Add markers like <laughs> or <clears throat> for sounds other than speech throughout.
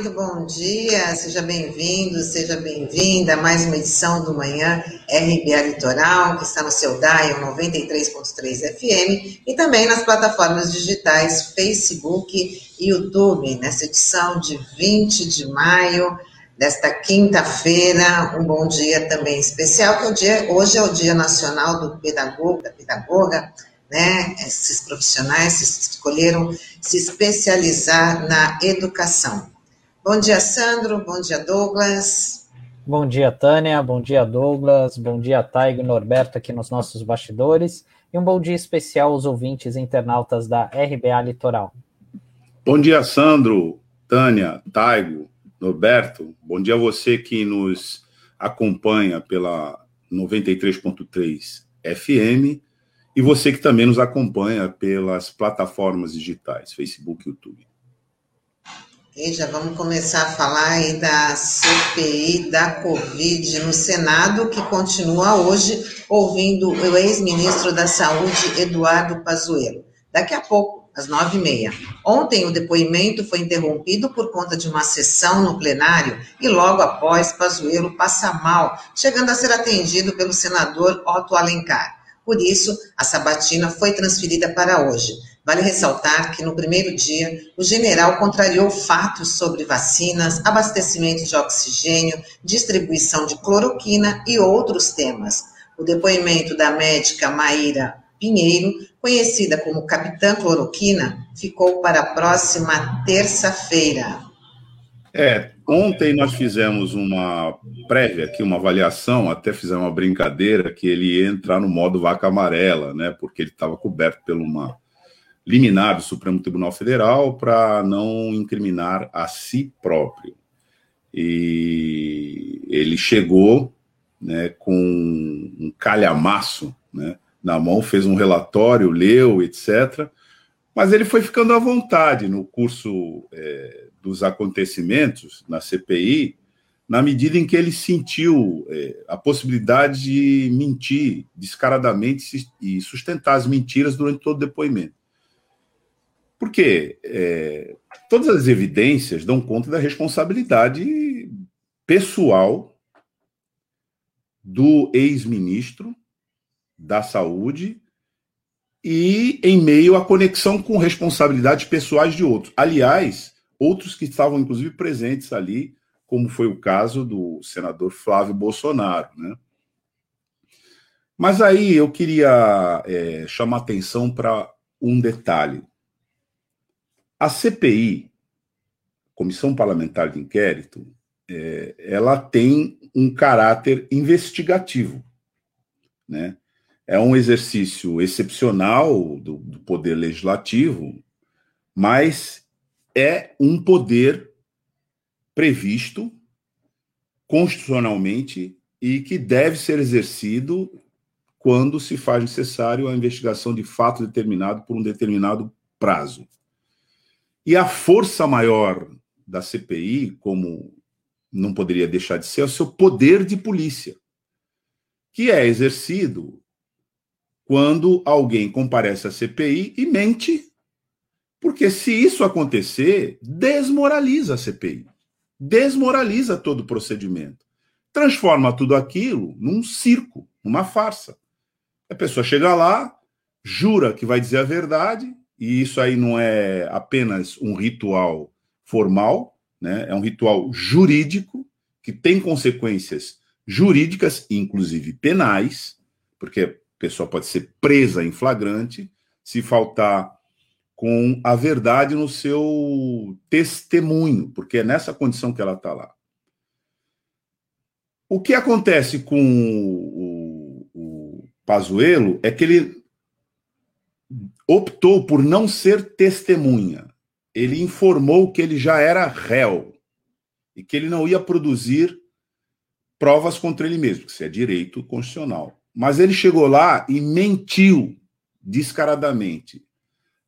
muito bom dia, seja bem-vindo, seja bem-vinda a mais uma edição do Manhã RBA Litoral, que está no seu DAIO 93.3 FM e também nas plataformas digitais Facebook e YouTube, nessa edição de 20 de maio desta quinta-feira, um bom dia também especial, que é o dia, hoje é o Dia Nacional do Pedagogo, da Pedagoga, né? Esses profissionais escolheram se especializar na educação. Bom dia, Sandro. Bom dia, Douglas. Bom dia, Tânia. Bom dia, Douglas. Bom dia, Taigo e Norberto aqui nos nossos bastidores. E um bom dia especial aos ouvintes internautas da RBA Litoral. Bom dia, Sandro, Tânia, Taigo, Norberto. Bom dia a você que nos acompanha pela 93.3 FM e você que também nos acompanha pelas plataformas digitais, Facebook e YouTube. E já vamos começar a falar aí da CPI da Covid no Senado, que continua hoje ouvindo o ex-ministro da Saúde, Eduardo Pazuello. Daqui a pouco, às nove e meia. Ontem, o depoimento foi interrompido por conta de uma sessão no plenário e logo após, Pazuello passa mal, chegando a ser atendido pelo senador Otto Alencar. Por isso, a sabatina foi transferida para hoje. Vale ressaltar que no primeiro dia, o general contrariou fatos sobre vacinas, abastecimento de oxigênio, distribuição de cloroquina e outros temas. O depoimento da médica Maíra Pinheiro, conhecida como Capitã Cloroquina, ficou para a próxima terça-feira. É, ontem nós fizemos uma prévia aqui, uma avaliação, até fizemos uma brincadeira que ele ia entrar no modo vaca amarela, né? Porque ele estava coberto por uma liminar do Supremo Tribunal Federal para não incriminar a si próprio. E ele chegou né, com um calhamaço né, na mão, fez um relatório, leu, etc. Mas ele foi ficando à vontade no curso é, dos acontecimentos na CPI, na medida em que ele sentiu é, a possibilidade de mentir descaradamente e sustentar as mentiras durante todo o depoimento. Porque é, todas as evidências dão conta da responsabilidade pessoal do ex-ministro da Saúde e em meio à conexão com responsabilidades pessoais de outros. Aliás, outros que estavam, inclusive, presentes ali, como foi o caso do senador Flávio Bolsonaro. Né? Mas aí eu queria é, chamar atenção para um detalhe. A CPI, Comissão Parlamentar de Inquérito, é, ela tem um caráter investigativo. Né? É um exercício excepcional do, do Poder Legislativo, mas é um poder previsto constitucionalmente e que deve ser exercido quando se faz necessário a investigação de fato determinado por um determinado prazo. E a força maior da CPI, como não poderia deixar de ser, é o seu poder de polícia, que é exercido quando alguém comparece à CPI e mente porque se isso acontecer, desmoraliza a CPI, desmoraliza todo o procedimento, transforma tudo aquilo num circo, numa farsa. A pessoa chega lá, jura que vai dizer a verdade, e isso aí não é apenas um ritual formal, né? é um ritual jurídico que tem consequências jurídicas, inclusive penais, porque a pessoa pode ser presa em flagrante se faltar com a verdade no seu testemunho, porque é nessa condição que ela está lá. O que acontece com o, o, o Pazuello é que ele optou por não ser testemunha. Ele informou que ele já era réu e que ele não ia produzir provas contra ele mesmo, que isso é direito constitucional. Mas ele chegou lá e mentiu descaradamente.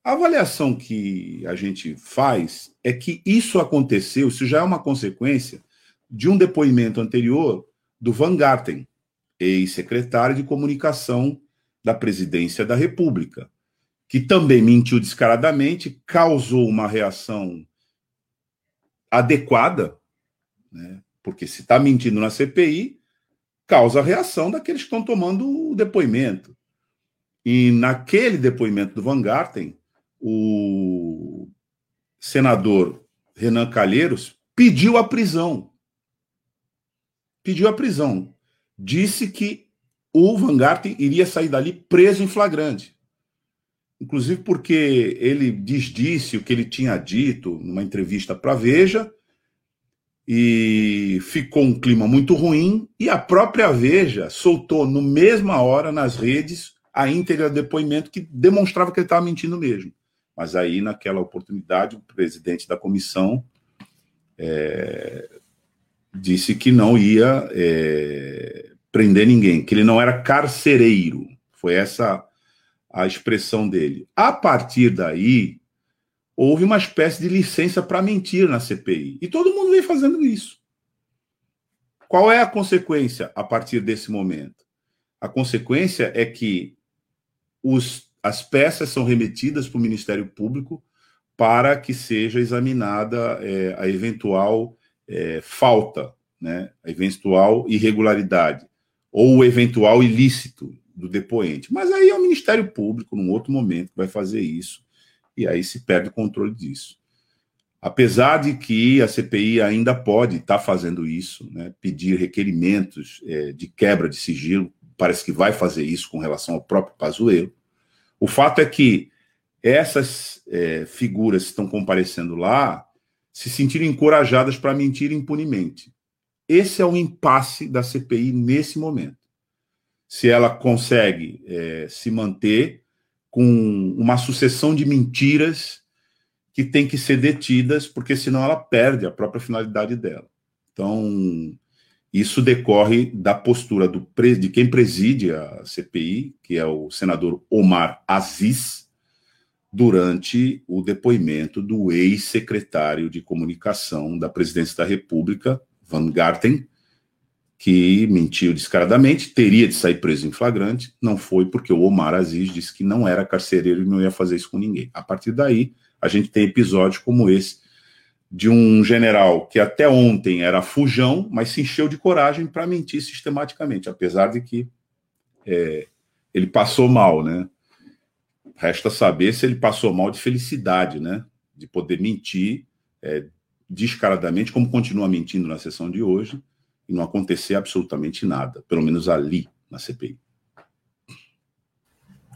A avaliação que a gente faz é que isso aconteceu, isso já é uma consequência de um depoimento anterior do Van Garten, ex-secretário de comunicação da presidência da República, que também mentiu descaradamente, causou uma reação adequada, né? porque se está mentindo na CPI, causa reação daqueles que estão tomando o depoimento. E naquele depoimento do Van Garten, o senador Renan Calheiros pediu a prisão. Pediu a prisão. Disse que o Van Garten iria sair dali preso em flagrante. Inclusive porque ele desdisse o que ele tinha dito numa entrevista para Veja e ficou um clima muito ruim e a própria Veja soltou no mesma hora nas redes a íntegra do depoimento que demonstrava que ele estava mentindo mesmo. Mas aí, naquela oportunidade, o presidente da comissão é, disse que não ia é, prender ninguém, que ele não era carcereiro. Foi essa a expressão dele. A partir daí, houve uma espécie de licença para mentir na CPI. E todo mundo vem fazendo isso. Qual é a consequência a partir desse momento? A consequência é que os, as peças são remetidas para o Ministério Público para que seja examinada é, a eventual é, falta, né, a eventual irregularidade ou o eventual ilícito do depoente. Mas aí é o Ministério Público, num outro momento, que vai fazer isso, e aí se perde o controle disso. Apesar de que a CPI ainda pode estar tá fazendo isso, né, pedir requerimentos é, de quebra de sigilo, parece que vai fazer isso com relação ao próprio Pazuello. O fato é que essas é, figuras que estão comparecendo lá se sentiram encorajadas para mentir impunemente. Esse é o impasse da CPI nesse momento. Se ela consegue é, se manter com uma sucessão de mentiras que tem que ser detidas, porque senão ela perde a própria finalidade dela. Então, isso decorre da postura do, de quem preside a CPI, que é o senador Omar Aziz, durante o depoimento do ex-secretário de comunicação da presidência da República, Van Garten, que mentiu descaradamente, teria de sair preso em flagrante, não foi porque o Omar Aziz disse que não era carcereiro e não ia fazer isso com ninguém. A partir daí, a gente tem episódios como esse de um general que até ontem era fujão, mas se encheu de coragem para mentir sistematicamente, apesar de que é, ele passou mal, né? Resta saber se ele passou mal de felicidade, né? De poder mentir é, descaradamente, como continua mentindo na sessão de hoje, e não acontecer absolutamente nada, pelo menos ali na CPI.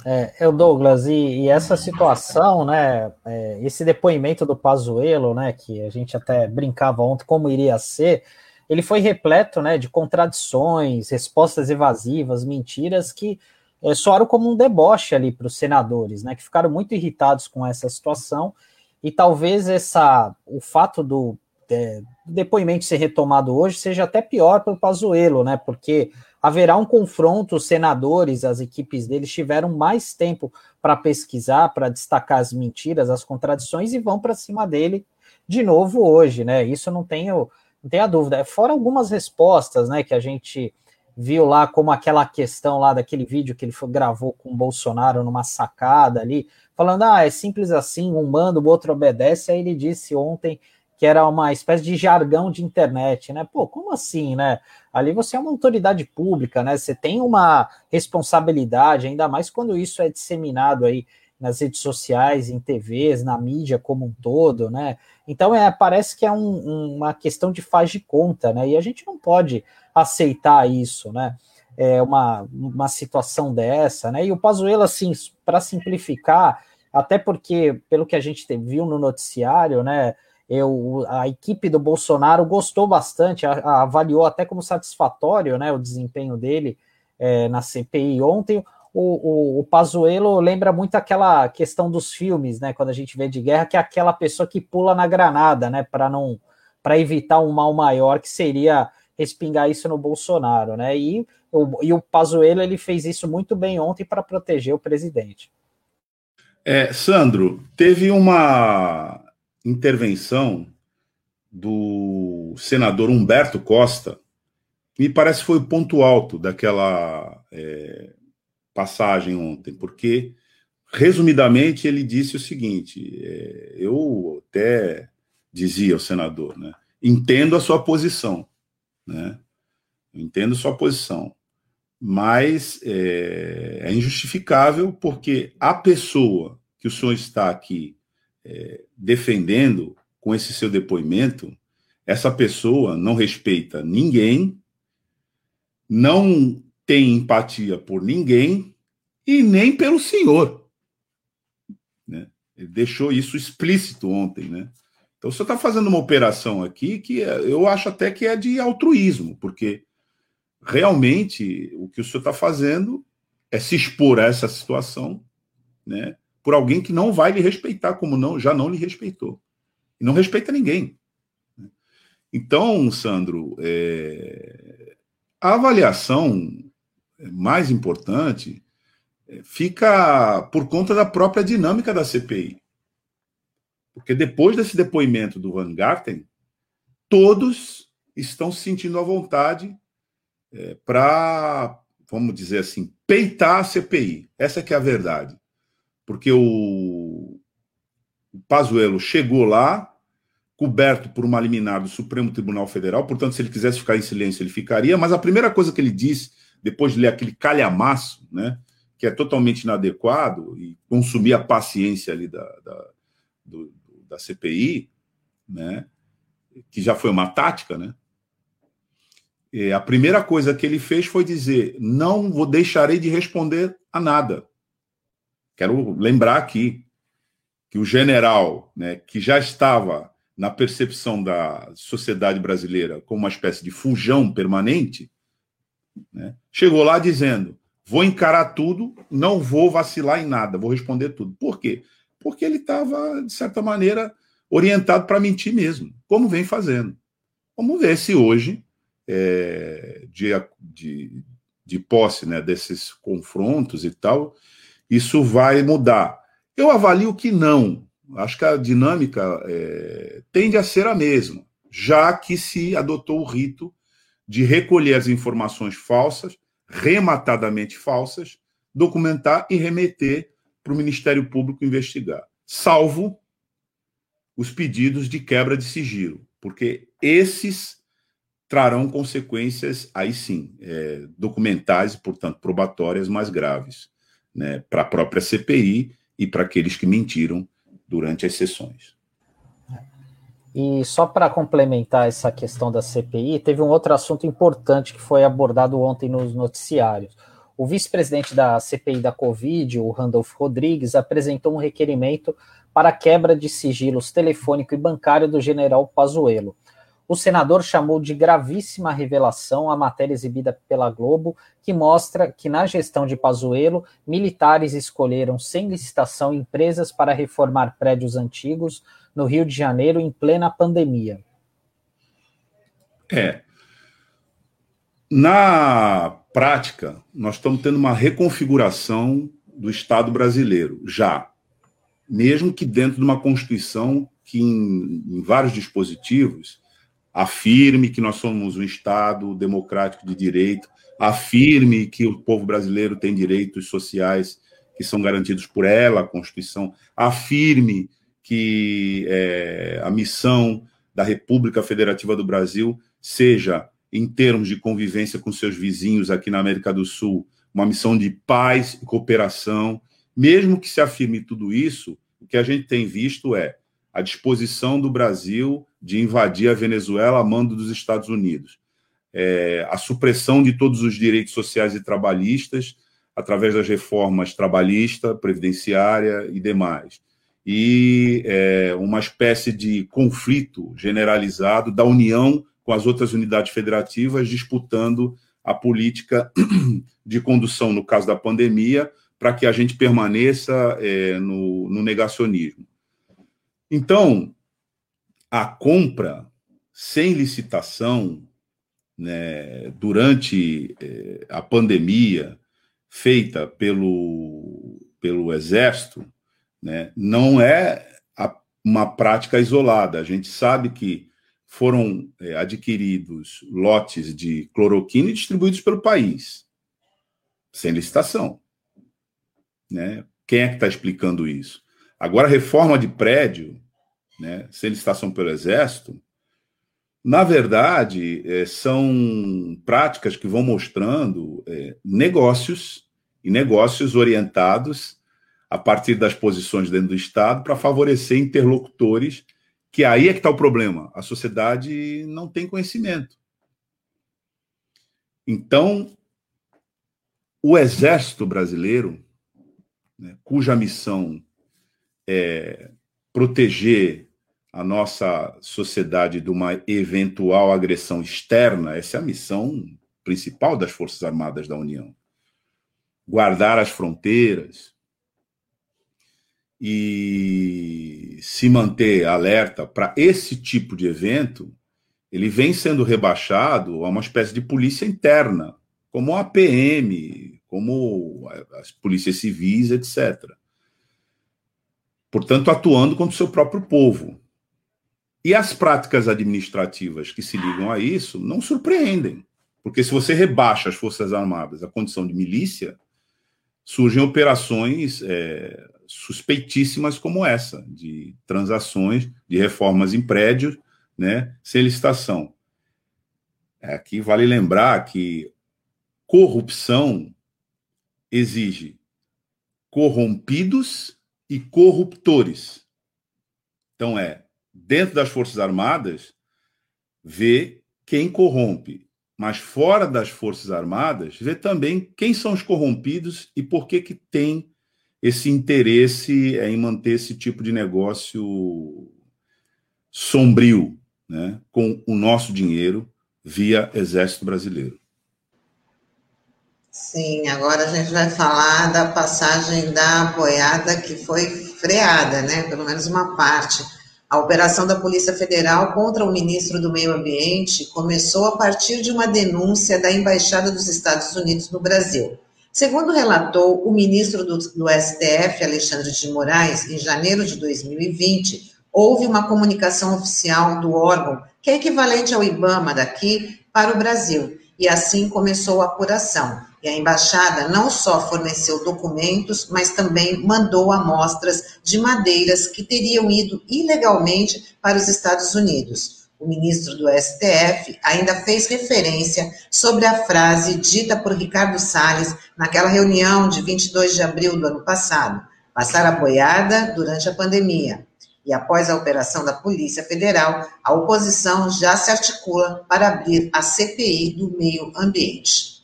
É, eu Douglas, e, e, essa situação, né, é, esse depoimento do Pazuello, né, que a gente até brincava ontem como iria ser, ele foi repleto, né, de contradições, respostas evasivas, mentiras que é, soaram como um deboche ali para os senadores, né, que ficaram muito irritados com essa situação e talvez essa, o fato do, é, depoimento ser retomado hoje seja até pior para o Pazuello, né, porque haverá um confronto, os senadores, as equipes deles tiveram mais tempo para pesquisar, para destacar as mentiras, as contradições e vão para cima dele de novo hoje, né? Isso não tenho, não tenho a dúvida. Fora algumas respostas, né, que a gente viu lá, como aquela questão lá daquele vídeo que ele foi, gravou com o Bolsonaro numa sacada ali, falando, ah, é simples assim, um manda, o outro obedece, aí ele disse ontem que era uma espécie de jargão de internet, né? Pô, como assim, né? Ali você é uma autoridade pública, né? Você tem uma responsabilidade, ainda mais quando isso é disseminado aí nas redes sociais, em TVs, na mídia como um todo, né? Então é, parece que é um, uma questão de faz de conta, né? E a gente não pode aceitar isso, né? É uma, uma situação dessa, né? E o Pazuello, assim, para simplificar, até porque, pelo que a gente viu no noticiário, né? Eu, a equipe do Bolsonaro gostou bastante, a, a, avaliou até como satisfatório né, o desempenho dele é, na CPI ontem. O, o, o Pazuello lembra muito aquela questão dos filmes, né? Quando a gente vê de guerra, que é aquela pessoa que pula na granada, né? Para não para evitar um mal maior que seria respingar isso no Bolsonaro, né? E o, e o Pazuello ele fez isso muito bem ontem para proteger o presidente. É, Sandro, teve uma intervenção do senador Humberto Costa, me parece que foi o ponto alto daquela é, passagem ontem, porque, resumidamente, ele disse o seguinte: é, eu até dizia o senador, né? Entendo a sua posição, né? Entendo sua posição, mas é, é injustificável porque a pessoa que o senhor está aqui é, defendendo com esse seu depoimento, essa pessoa não respeita ninguém, não tem empatia por ninguém e nem pelo senhor. Né? Ele deixou isso explícito ontem, né? Então, você está fazendo uma operação aqui que é, eu acho até que é de altruísmo, porque realmente o que o senhor está fazendo é se expor a essa situação, né? Por alguém que não vai lhe respeitar, como não já não lhe respeitou. E não respeita ninguém. Então, Sandro, é, a avaliação mais importante é, fica por conta da própria dinâmica da CPI. Porque depois desse depoimento do Van Garten, todos estão se sentindo à vontade é, para, vamos dizer assim, peitar a CPI. Essa que é a verdade. Porque o, o Pazuello chegou lá, coberto por uma liminar do Supremo Tribunal Federal, portanto, se ele quisesse ficar em silêncio, ele ficaria, mas a primeira coisa que ele disse, depois de ler aquele calhamaço, né, que é totalmente inadequado e consumir a paciência ali da, da do, da CPI, né, que já foi uma tática, né? E a primeira coisa que ele fez foi dizer: não vou deixarei de responder a nada. Quero lembrar aqui que o general, né, que já estava na percepção da sociedade brasileira como uma espécie de fujão permanente, né, chegou lá dizendo: vou encarar tudo, não vou vacilar em nada, vou responder tudo. Por quê? porque ele estava, de certa maneira, orientado para mentir mesmo, como vem fazendo. Vamos ver se hoje, é, de, de, de posse né, desses confrontos e tal, isso vai mudar. Eu avalio que não. Acho que a dinâmica é, tende a ser a mesma, já que se adotou o rito de recolher as informações falsas, rematadamente falsas, documentar e remeter para o Ministério Público investigar, salvo os pedidos de quebra de sigilo, porque esses trarão consequências, aí sim, é, documentais e, portanto, probatórias mais graves, né, para a própria CPI e para aqueles que mentiram durante as sessões. E só para complementar essa questão da CPI, teve um outro assunto importante que foi abordado ontem nos noticiários. O vice-presidente da CPI da Covid, o Randolph Rodrigues, apresentou um requerimento para quebra de sigilos telefônico e bancário do general Pazuello. O senador chamou de gravíssima revelação a matéria exibida pela Globo, que mostra que na gestão de Pazuello, militares escolheram sem licitação empresas para reformar prédios antigos no Rio de Janeiro em plena pandemia. É. Na prática, nós estamos tendo uma reconfiguração do Estado brasileiro, já. Mesmo que dentro de uma Constituição que, em, em vários dispositivos, afirme que nós somos um Estado democrático de direito, afirme que o povo brasileiro tem direitos sociais que são garantidos por ela, a Constituição, afirme que é, a missão da República Federativa do Brasil seja em termos de convivência com seus vizinhos aqui na América do Sul, uma missão de paz e cooperação. Mesmo que se afirme tudo isso, o que a gente tem visto é a disposição do Brasil de invadir a Venezuela a mando dos Estados Unidos, é, a supressão de todos os direitos sociais e trabalhistas através das reformas trabalhista, previdenciária e demais, e é, uma espécie de conflito generalizado da União com as outras unidades federativas disputando a política <clears throat> de condução, no caso da pandemia, para que a gente permaneça é, no, no negacionismo. Então, a compra sem licitação né, durante é, a pandemia, feita pelo, pelo Exército, né, não é a, uma prática isolada. A gente sabe que foram é, adquiridos lotes de cloroquina distribuídos pelo país, sem licitação. Né? Quem é que está explicando isso? Agora, reforma de prédio, né, sem licitação pelo Exército, na verdade, é, são práticas que vão mostrando é, negócios e negócios orientados a partir das posições dentro do Estado para favorecer interlocutores, que aí é que está o problema. A sociedade não tem conhecimento. Então, o Exército Brasileiro, né, cuja missão é proteger a nossa sociedade de uma eventual agressão externa, essa é a missão principal das Forças Armadas da União. Guardar as fronteiras e se manter alerta para esse tipo de evento, ele vem sendo rebaixado a uma espécie de polícia interna, como a PM, como as polícias civis, etc. Portanto, atuando contra o seu próprio povo. E as práticas administrativas que se ligam a isso não surpreendem, porque se você rebaixa as Forças Armadas à condição de milícia, surgem operações é, suspeitíssimas como essa, de transações, de reformas em prédios, né, sem licitação. Aqui vale lembrar que corrupção exige corrompidos e corruptores. Então é dentro das Forças Armadas, vê quem corrompe, mas fora das Forças Armadas, vê também quem são os corrompidos e por que, que tem esse interesse em manter esse tipo de negócio sombrio, né, com o nosso dinheiro via Exército Brasileiro. Sim, agora a gente vai falar da passagem da boiada que foi freada, né? Pelo menos uma parte a operação da Polícia Federal contra o ministro do Meio Ambiente começou a partir de uma denúncia da Embaixada dos Estados Unidos no Brasil. Segundo relatou o ministro do, do STF, Alexandre de Moraes, em janeiro de 2020, houve uma comunicação oficial do órgão, que é equivalente ao IBAMA daqui, para o Brasil, e assim começou a apuração. E a embaixada não só forneceu documentos, mas também mandou amostras de madeiras que teriam ido ilegalmente para os Estados Unidos. O ministro do STF ainda fez referência sobre a frase dita por Ricardo Salles naquela reunião de 22 de abril do ano passado: passar a boiada durante a pandemia. E após a operação da Polícia Federal, a oposição já se articula para abrir a CPI do meio ambiente.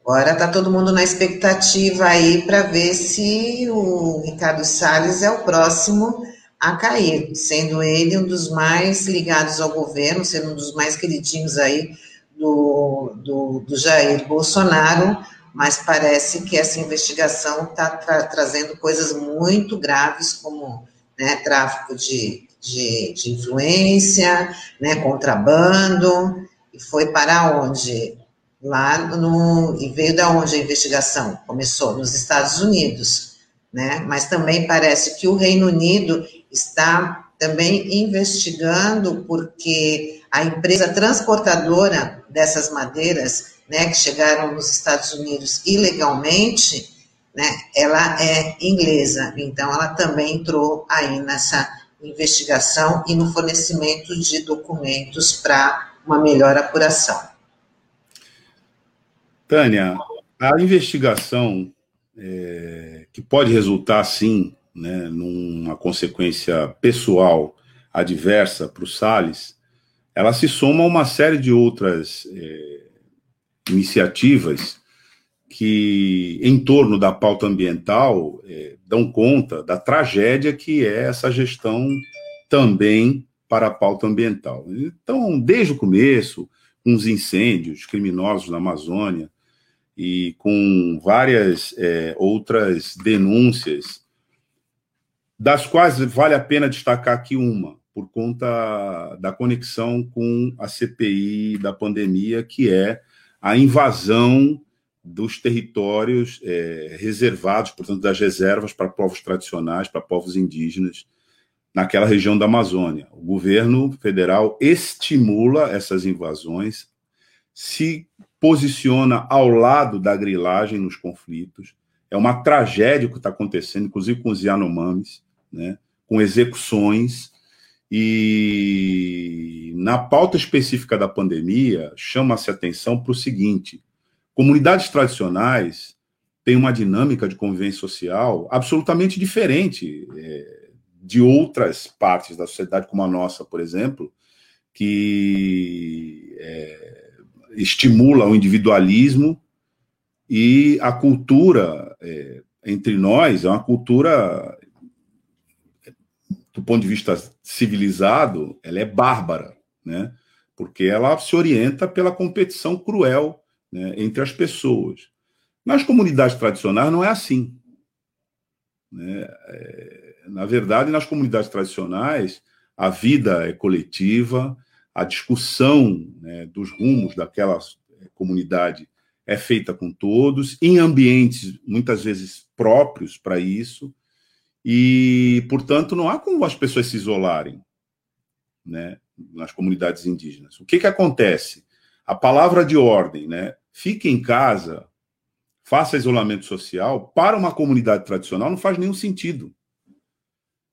Agora está todo mundo na expectativa aí para ver se o Ricardo Salles é o próximo a cair, sendo ele um dos mais ligados ao governo, sendo um dos mais queridinhos aí do, do, do Jair Bolsonaro, mas parece que essa investigação está tra trazendo coisas muito graves, como né, tráfico de, de, de influência, né, contrabando, e foi para onde? lá no. E veio da onde a investigação? Começou nos Estados Unidos, né? Mas também parece que o Reino Unido está também investigando, porque a empresa transportadora dessas madeiras, né, que chegaram nos Estados Unidos ilegalmente, né, ela é inglesa, então ela também entrou aí nessa investigação e no fornecimento de documentos para uma melhor apuração. Tânia, a investigação é, que pode resultar, sim, né, numa consequência pessoal adversa para o Salles, ela se soma a uma série de outras é, iniciativas que, em torno da pauta ambiental, é, dão conta da tragédia que é essa gestão também para a pauta ambiental. Então, desde o começo, com os incêndios criminosos na Amazônia, e com várias é, outras denúncias, das quais vale a pena destacar aqui uma, por conta da conexão com a CPI da pandemia, que é a invasão dos territórios é, reservados, portanto, das reservas para povos tradicionais, para povos indígenas, naquela região da Amazônia. O governo federal estimula essas invasões, se posiciona ao lado da grilagem nos conflitos. É uma tragédia o que está acontecendo, inclusive com os Yanomamis, né, com execuções, e na pauta específica da pandemia, chama-se atenção para o seguinte: comunidades tradicionais têm uma dinâmica de convivência social absolutamente diferente é, de outras partes da sociedade, como a nossa, por exemplo, que é, estimula o individualismo e a cultura é, entre nós é uma cultura do ponto de vista civilizado, ela é bárbara, né? Porque ela se orienta pela competição cruel né, entre as pessoas. Nas comunidades tradicionais não é assim. Né? É, na verdade, nas comunidades tradicionais, a vida é coletiva, a discussão né, dos rumos daquela comunidade é feita com todos, em ambientes muitas vezes próprios para isso, e, portanto, não há como as pessoas se isolarem né, nas comunidades indígenas. O que, que acontece? A palavra de ordem, né? Fique em casa, faça isolamento social, para uma comunidade tradicional não faz nenhum sentido.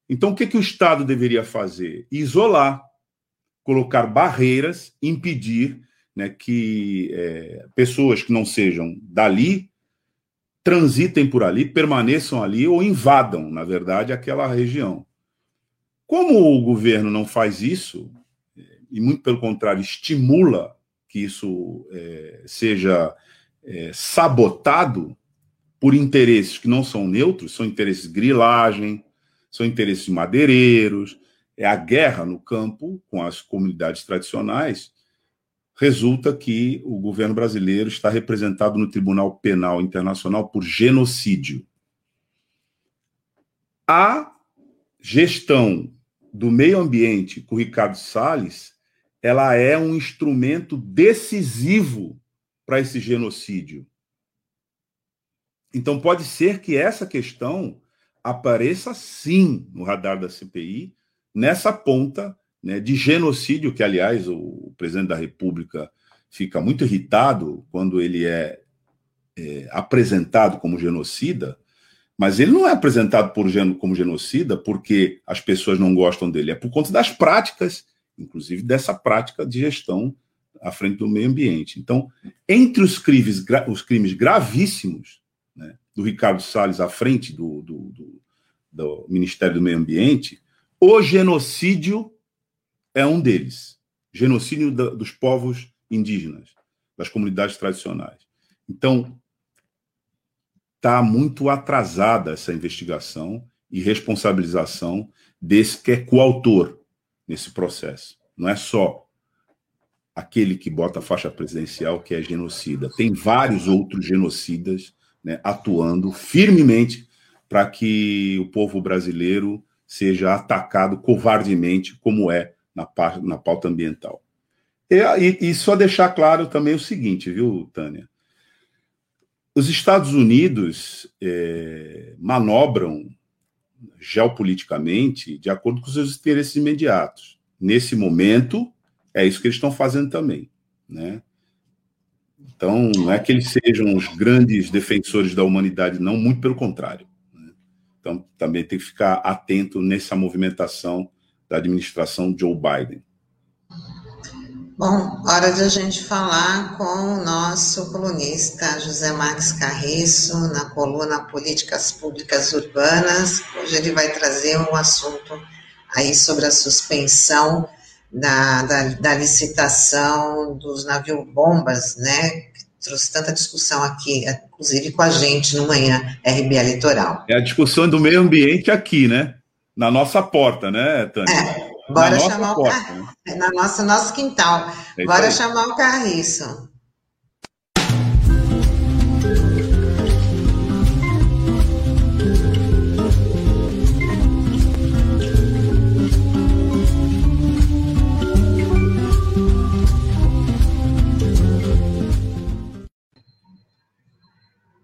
Então, o que, que o Estado deveria fazer? Isolar, colocar barreiras, impedir né, que é, pessoas que não sejam dali transitem por ali, permaneçam ali ou invadam, na verdade, aquela região. Como o governo não faz isso, e muito pelo contrário, estimula que isso é, seja é, sabotado por interesses que não são neutros, são interesses de grilagem, são interesses de madeireiros, é a guerra no campo com as comunidades tradicionais, resulta que o governo brasileiro está representado no Tribunal Penal Internacional por genocídio. A gestão do meio ambiente com Ricardo Salles, ela é um instrumento decisivo para esse genocídio. Então pode ser que essa questão apareça sim no radar da CPI, nessa ponta né, de genocídio, que, aliás, o presidente da República fica muito irritado quando ele é, é apresentado como genocida, mas ele não é apresentado por, como genocida porque as pessoas não gostam dele, é por conta das práticas, inclusive dessa prática de gestão à frente do meio ambiente. Então, entre os crimes, os crimes gravíssimos né, do Ricardo Salles à frente do, do, do, do Ministério do Meio Ambiente, o genocídio é um deles. Genocídio da, dos povos indígenas, das comunidades tradicionais. Então, está muito atrasada essa investigação e responsabilização desse que é coautor nesse processo. Não é só aquele que bota a faixa presidencial que é genocida. Tem vários outros genocidas né, atuando firmemente para que o povo brasileiro seja atacado covardemente, como é na, na pauta ambiental. E, e, e só deixar claro também o seguinte, viu, Tânia? Os Estados Unidos é, manobram geopoliticamente de acordo com os seus interesses imediatos. Nesse momento, é isso que eles estão fazendo também. Né? Então, não é que eles sejam os grandes defensores da humanidade, não, muito pelo contrário. Né? Então, também tem que ficar atento nessa movimentação da administração Joe Biden. Bom, hora de a gente falar com o nosso colunista José Marques Carriço, na coluna Políticas Públicas Urbanas. Hoje ele vai trazer um assunto aí sobre a suspensão da, da, da licitação dos navios-bombas, né? Que trouxe tanta discussão aqui, inclusive com a gente no Manhã RBA Litoral. É a discussão do meio ambiente aqui, né? Na nossa porta, né, Tânia? É, bora chamar porta, o né? É, na nossa nosso quintal. É bora chamar o Carriço.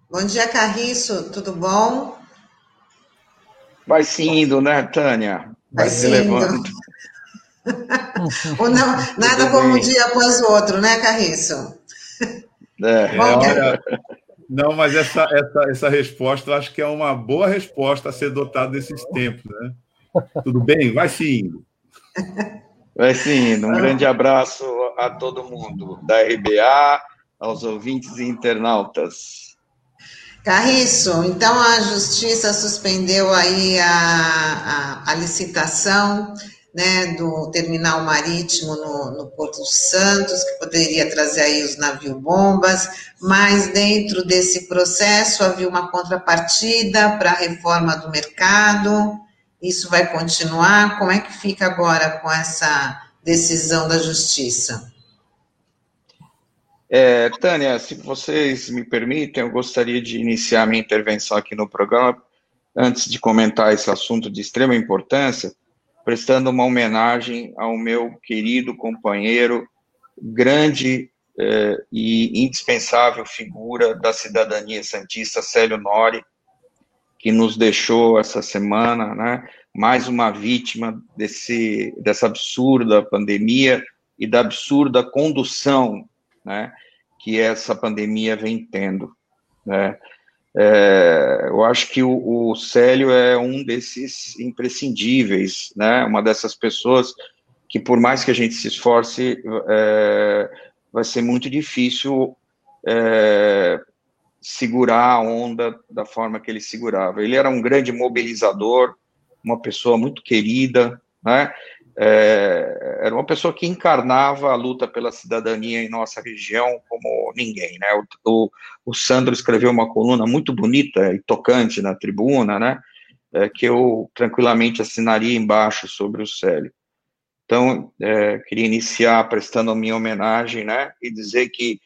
Bom dia, Carriço, tudo bom? Vai se indo, né, Tânia? Vai, vai se levando. <laughs> Ou não, nada como um dia após o outro, né, Carriço? É, <laughs> Bom, é Não, mas essa, essa, essa resposta eu acho que é uma boa resposta a ser dotada desses tempos, né? Tudo bem? Vai sim. Vai sim. Um grande abraço a todo mundo da RBA, aos ouvintes e internautas. Carriço, então a Justiça suspendeu aí a, a, a licitação né, do terminal marítimo no, no, Porto de Santos, que poderia trazer aí os navios-bombas, mas dentro desse processo havia uma contrapartida para a reforma do mercado, isso vai continuar? Como é que fica agora com essa decisão da Justiça? É, Tânia, se vocês me permitem, eu gostaria de iniciar minha intervenção aqui no programa, antes de comentar esse assunto de extrema importância, prestando uma homenagem ao meu querido companheiro, grande eh, e indispensável figura da cidadania santista, Célio Nori, que nos deixou essa semana, né? Mais uma vítima desse, dessa absurda pandemia e da absurda condução né, que essa pandemia vem tendo. Né? É, eu acho que o, o Célio é um desses imprescindíveis, né? uma dessas pessoas que, por mais que a gente se esforce, é, vai ser muito difícil é, segurar a onda da forma que ele segurava. Ele era um grande mobilizador, uma pessoa muito querida, né? É, era uma pessoa que encarnava a luta pela cidadania em nossa região como ninguém, né? O, o, o Sandro escreveu uma coluna muito bonita e tocante na tribuna, né? É, que eu tranquilamente assinaria embaixo sobre o Célio. Então, é, queria iniciar prestando a minha homenagem, né? E dizer que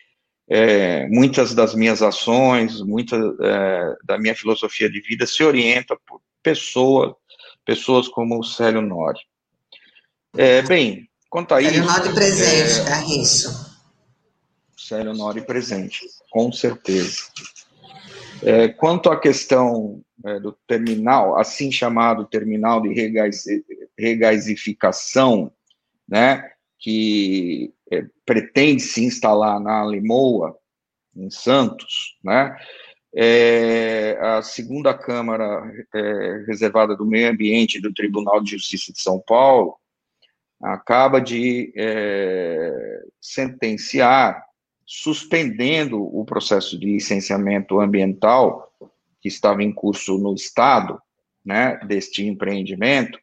é, muitas das minhas ações, muita é, da minha filosofia de vida se orienta por pessoas, pessoas como o Célio Nori. É, bem, quanto a isso... Nori presente, é, é isso. Célio Nori presente, com certeza. É, quanto à questão é, do terminal, assim chamado terminal de regasificação, né, que é, pretende se instalar na Limoa, em Santos, né, é, a segunda Câmara é, reservada do Meio Ambiente do Tribunal de Justiça de São Paulo acaba de é, sentenciar, suspendendo o processo de licenciamento ambiental que estava em curso no Estado, né, deste empreendimento,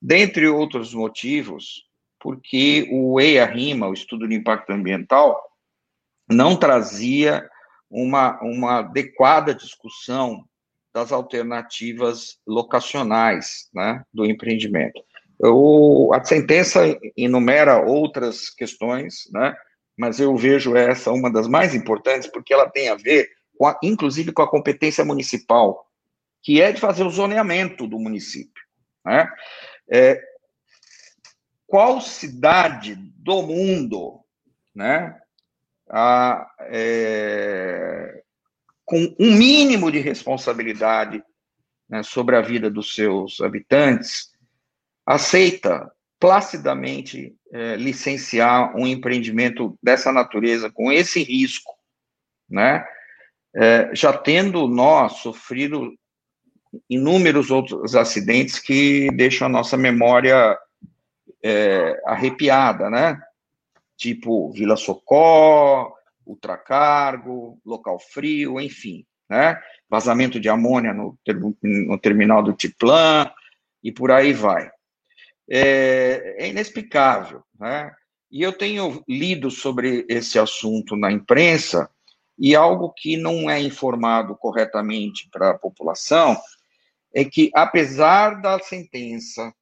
dentre outros motivos, porque o EIA-RIMA, o Estudo de Impacto Ambiental, não trazia uma, uma adequada discussão das alternativas locacionais né, do empreendimento. O, a sentença enumera outras questões, né? mas eu vejo essa uma das mais importantes, porque ela tem a ver, com a, inclusive, com a competência municipal, que é de fazer o zoneamento do município. Né? É, qual cidade do mundo né, a, é, com um mínimo de responsabilidade né, sobre a vida dos seus habitantes aceita placidamente é, licenciar um empreendimento dessa natureza, com esse risco, né? É, já tendo nós sofrido inúmeros outros acidentes que deixam a nossa memória é, arrepiada, né? Tipo Vila Socó, ultracargo, local frio, enfim, né? Vazamento de amônia no, no terminal do Tiplan e por aí vai é, é inexplicável. Né? E eu tenho lido sobre esse assunto na imprensa, e algo que não é informado corretamente para a população é que, apesar da sentença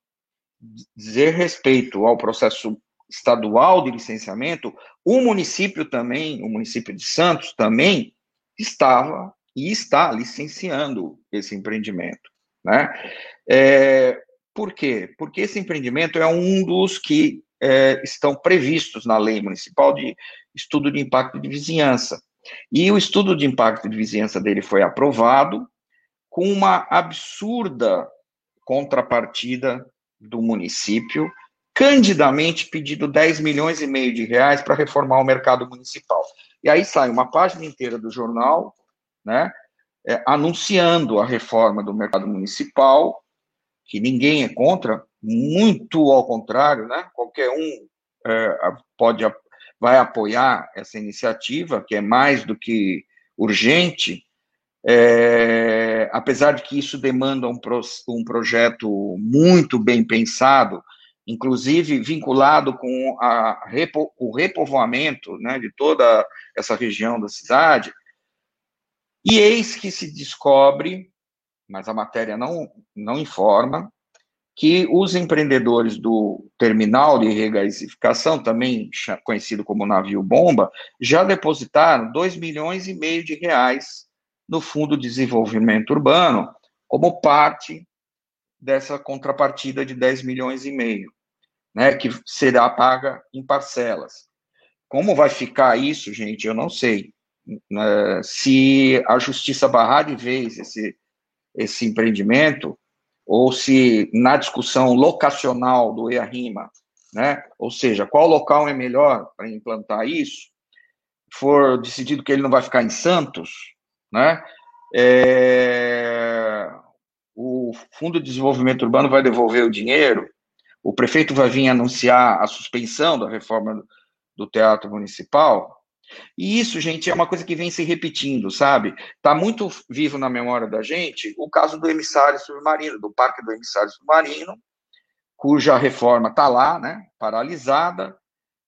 dizer respeito ao processo estadual de licenciamento, o município também, o município de Santos também estava e está licenciando esse empreendimento. Né? É, por quê? Porque esse empreendimento é um dos que é, estão previstos na lei municipal de estudo de impacto de vizinhança. E o estudo de impacto de vizinhança dele foi aprovado com uma absurda contrapartida do município, candidamente pedido 10 milhões e meio de reais para reformar o mercado municipal. E aí sai uma página inteira do jornal né, é, anunciando a reforma do mercado municipal, que ninguém é contra, muito ao contrário, né, qualquer um é, pode vai apoiar essa iniciativa, que é mais do que urgente, é, apesar de que isso demanda um, pro, um projeto muito bem pensado, inclusive vinculado com a, repo, o repovoamento né, de toda essa região da cidade, e eis que se descobre, mas a matéria não, não informa, que os empreendedores do terminal de regasificação, também conhecido como navio bomba, já depositaram 2 milhões e meio de reais no Fundo de Desenvolvimento Urbano, como parte dessa contrapartida de 10 milhões e meio, né, que será paga em parcelas. Como vai ficar isso, gente, eu não sei. Né, se a justiça barrar de vez esse, esse empreendimento, ou se na discussão locacional do EA-RIMA, né, ou seja, qual local é melhor para implantar isso, for decidido que ele não vai ficar em Santos, né, é, o Fundo de Desenvolvimento Urbano vai devolver o dinheiro, o prefeito vai vir anunciar a suspensão da reforma do Teatro Municipal, e isso, gente, é uma coisa que vem se repetindo, sabe? Está muito vivo na memória da gente o caso do emissário submarino, do Parque do Emissário Submarino, cuja reforma está lá, né, paralisada,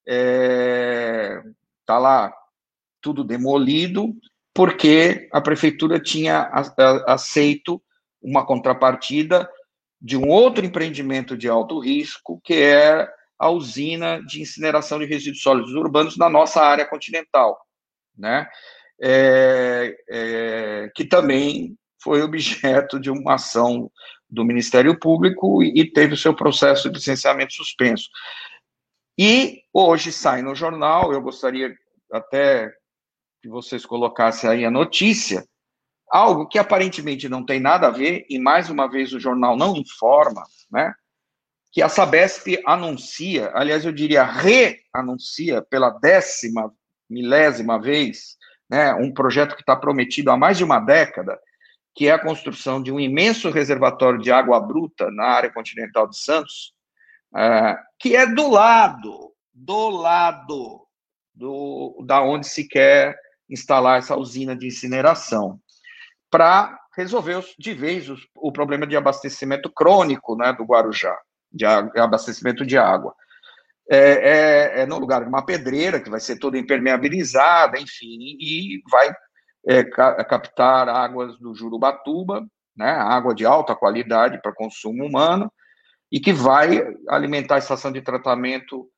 está é, tá lá tudo demolido, porque a prefeitura tinha aceito uma contrapartida de um outro empreendimento de alto risco, que é a usina de incineração de resíduos sólidos urbanos na nossa área continental, né? É, é, que também foi objeto de uma ação do Ministério Público e, e teve o seu processo de licenciamento suspenso. E hoje sai no jornal, eu gostaria até que vocês colocassem aí a notícia, algo que aparentemente não tem nada a ver, e mais uma vez o jornal não informa, né? Que a Sabesp anuncia, aliás, eu diria re-anuncia pela décima, milésima vez, né, um projeto que está prometido há mais de uma década, que é a construção de um imenso reservatório de água bruta na área continental de Santos, é, que é do lado, do lado do, da onde se quer instalar essa usina de incineração, para resolver de vez o, o problema de abastecimento crônico né, do Guarujá de abastecimento de água. É, é, é, no lugar de uma pedreira, que vai ser toda impermeabilizada, enfim, e vai é, ca captar águas do Jurubatuba, né, água de alta qualidade para consumo humano, e que vai alimentar a estação de tratamento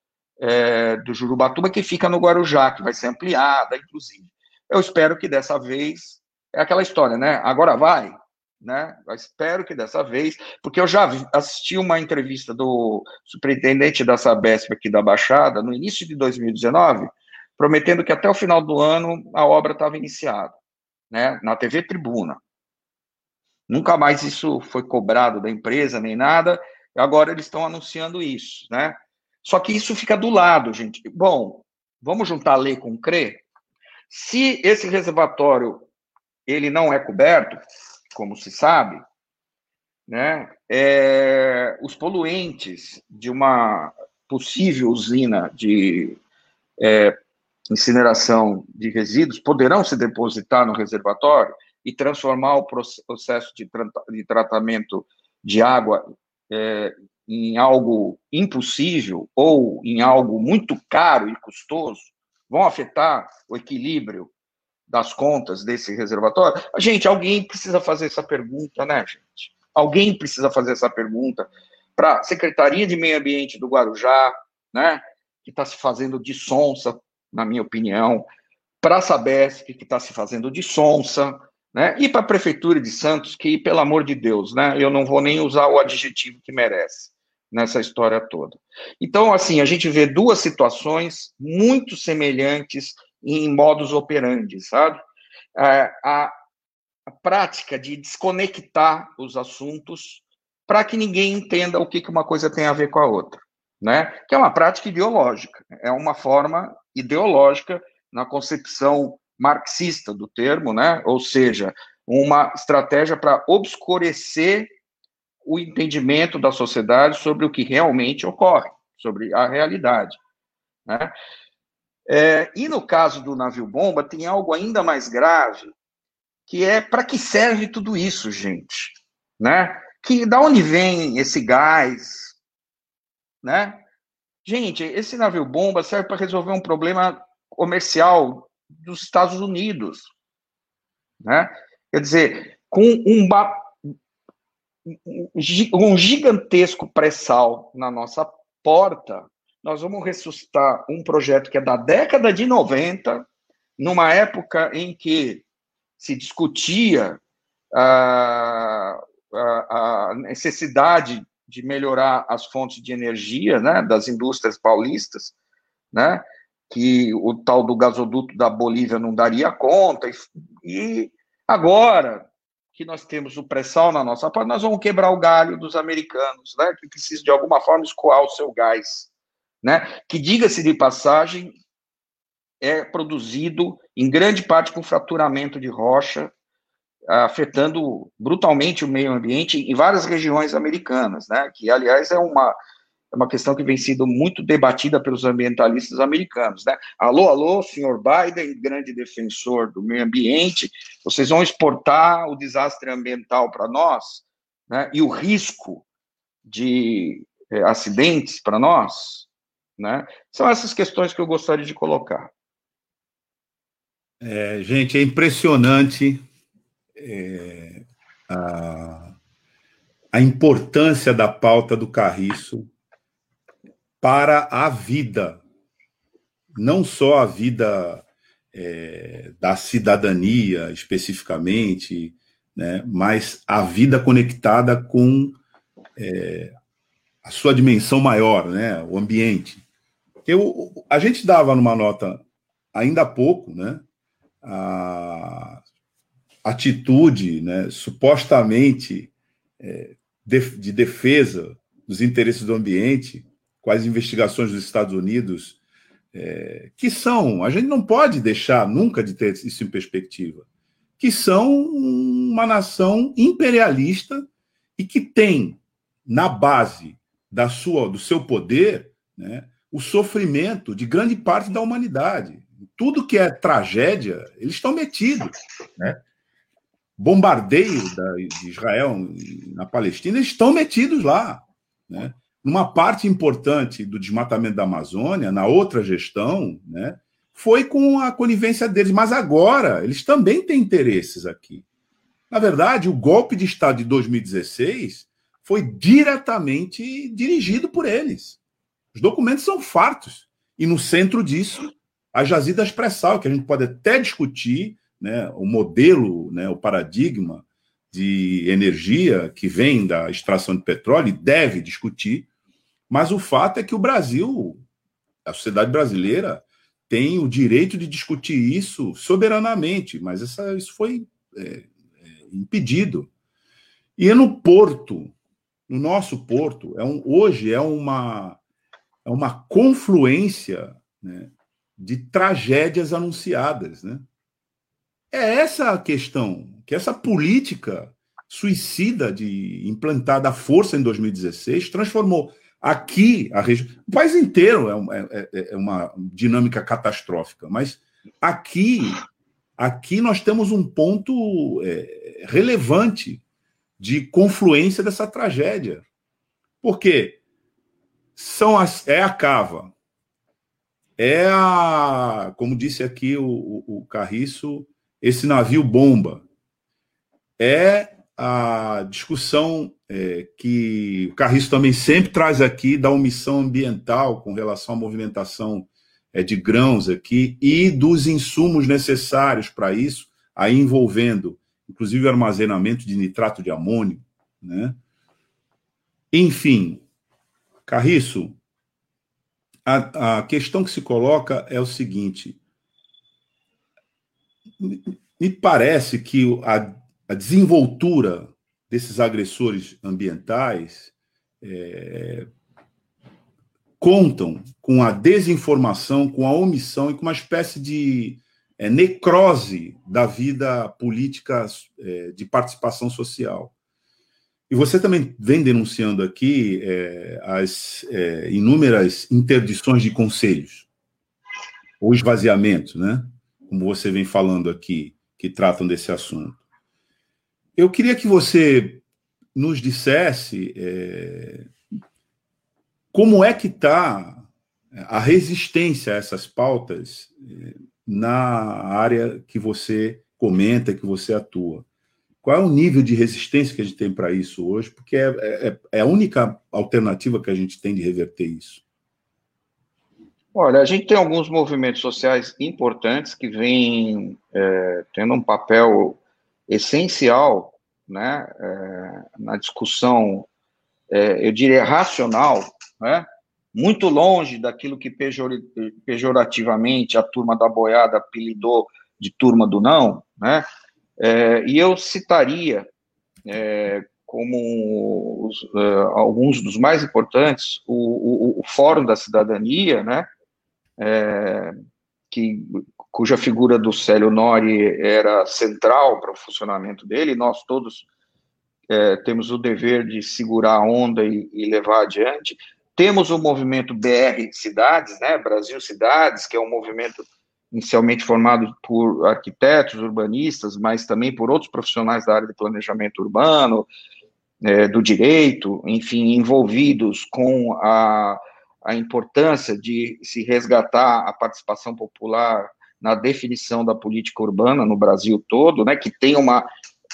é, do Jurubatuba, que fica no Guarujá, que vai ser ampliada, inclusive. Eu espero que dessa vez, é aquela história, né? Agora vai, né? Eu espero que dessa vez, porque eu já assisti uma entrevista do superintendente da Sabesp aqui da Baixada, no início de 2019, prometendo que até o final do ano a obra estava iniciada, né? Na TV Tribuna. Nunca mais isso foi cobrado da empresa nem nada, agora eles estão anunciando isso, né? Só que isso fica do lado, gente. Bom, vamos juntar lei com CRE? Se esse reservatório ele não é coberto, como se sabe, né, é, os poluentes de uma possível usina de é, incineração de resíduos poderão se depositar no reservatório e transformar o processo de, de tratamento de água é, em algo impossível ou em algo muito caro e custoso, vão afetar o equilíbrio das contas desse reservatório? Gente, alguém precisa fazer essa pergunta, né, gente? Alguém precisa fazer essa pergunta para a Secretaria de Meio Ambiente do Guarujá, né, que está se fazendo de sonsa, na minha opinião, para a Sabesp, que está se fazendo de sonsa, né, e para a Prefeitura de Santos, que, pelo amor de Deus, né, eu não vou nem usar o adjetivo que merece nessa história toda. Então, assim, a gente vê duas situações muito semelhantes em modus operandi, sabe? É, a, a prática de desconectar os assuntos para que ninguém entenda o que, que uma coisa tem a ver com a outra, né? Que é uma prática ideológica, é uma forma ideológica na concepção marxista do termo, né? Ou seja, uma estratégia para obscurecer o entendimento da sociedade sobre o que realmente ocorre, sobre a realidade. Né? É, e no caso do navio bomba, tem algo ainda mais grave, que é para que serve tudo isso, gente? Né? Que da onde vem esse gás? Né? Gente, esse navio bomba serve para resolver um problema comercial dos Estados Unidos, né? Quer dizer, com um, um gigantesco pré-sal na nossa porta, nós vamos ressuscitar um projeto que é da década de 90, numa época em que se discutia a, a, a necessidade de melhorar as fontes de energia né, das indústrias paulistas, né, que o tal do gasoduto da Bolívia não daria conta, e, e agora que nós temos o pré-sal na nossa parte, nós vamos quebrar o galho dos americanos, né, que precisam de alguma forma escoar o seu gás, né, que diga-se de passagem, é produzido em grande parte com fraturamento de rocha, afetando brutalmente o meio ambiente em várias regiões americanas, né, que aliás é uma é uma questão que vem sendo muito debatida pelos ambientalistas americanos, né? Alô, alô, senhor Biden, grande defensor do meio ambiente, vocês vão exportar o desastre ambiental para nós, né? E o risco de é, acidentes para nós, né? São essas questões que eu gostaria de colocar. É, gente, é impressionante é, a, a importância da pauta do Carriço para a vida, não só a vida é, da cidadania especificamente, né, mas a vida conectada com é, a sua dimensão maior, né, o ambiente. Eu, a gente dava numa nota ainda há pouco, né, a atitude, né, supostamente é, de, de defesa dos interesses do ambiente as investigações dos Estados Unidos, é, que são, a gente não pode deixar nunca de ter isso em perspectiva, que são uma nação imperialista e que tem na base da sua, do seu poder, né, o sofrimento de grande parte da humanidade. Tudo que é tragédia, eles estão metidos. Né? Bombardeio da, de Israel na Palestina, eles estão metidos lá. Né? numa parte importante do desmatamento da Amazônia, na outra gestão, né, foi com a conivência deles, mas agora eles também têm interesses aqui. Na verdade, o golpe de Estado de 2016 foi diretamente dirigido por eles. Os documentos são fartos. E no centro disso, as jazidas pré-sal, que a gente pode até discutir né, o modelo, né, o paradigma de energia que vem da extração de petróleo, e deve discutir, mas o fato é que o Brasil, a sociedade brasileira, tem o direito de discutir isso soberanamente, mas essa, isso foi é, é, impedido. E no porto, no nosso porto, é um, hoje é uma, é uma confluência né, de tragédias anunciadas. Né? É essa a questão, que essa política suicida de implantada à força em 2016 transformou Aqui, a região. O país inteiro é, é, é, é uma dinâmica catastrófica, mas aqui, aqui nós temos um ponto é, relevante de confluência dessa tragédia. Porque são as, é a cava, é a, como disse aqui o, o, o Carriço, esse navio bomba, é a discussão é, que o Carriço também sempre traz aqui da omissão ambiental com relação à movimentação é, de grãos aqui e dos insumos necessários para isso, aí envolvendo inclusive armazenamento de nitrato de amônio, né? Enfim, Carriço, a, a questão que se coloca é o seguinte: me parece que a a desenvoltura desses agressores ambientais é, contam com a desinformação, com a omissão e com uma espécie de é, necrose da vida política é, de participação social. E você também vem denunciando aqui é, as é, inúmeras interdições de conselhos, ou esvaziamentos, né? Como você vem falando aqui, que tratam desse assunto. Eu queria que você nos dissesse é, como é que está a resistência a essas pautas é, na área que você comenta, que você atua. Qual é o nível de resistência que a gente tem para isso hoje? Porque é, é, é, a única alternativa que a gente tem de reverter isso. Olha, a gente tem alguns movimentos sociais importantes que vêm é, tendo um papel essencial né, é, na discussão, é, eu diria, racional, né, muito longe daquilo que pejorativamente a turma da boiada apelidou de turma do não, né? É, e eu citaria é, como os, uh, alguns dos mais importantes o, o, o, Fórum da Cidadania, né? É, que, cuja figura do Célio Nori era central para o funcionamento dele, nós todos é, temos o dever de segurar a onda e, e levar adiante. Temos o movimento BR Cidades, né, Brasil Cidades, que é um movimento inicialmente formado por arquitetos, urbanistas, mas também por outros profissionais da área de planejamento urbano, é, do direito, enfim, envolvidos com a, a importância de se resgatar a participação popular na definição da política urbana no Brasil todo, né, que tem uma,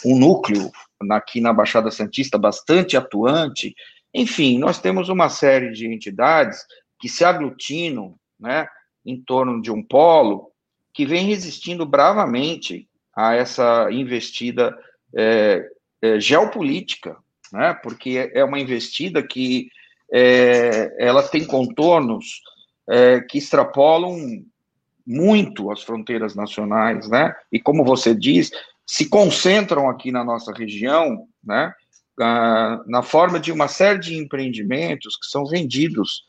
um núcleo aqui na Baixada Santista bastante atuante, enfim, nós temos uma série de entidades que se aglutinam né, em torno de um polo que vem resistindo bravamente a essa investida é, é, geopolítica, né, porque é uma investida que é, ela tem contornos é, que extrapolam muito as fronteiras nacionais, né? E como você diz, se concentram aqui na nossa região, né? na forma de uma série de empreendimentos que são vendidos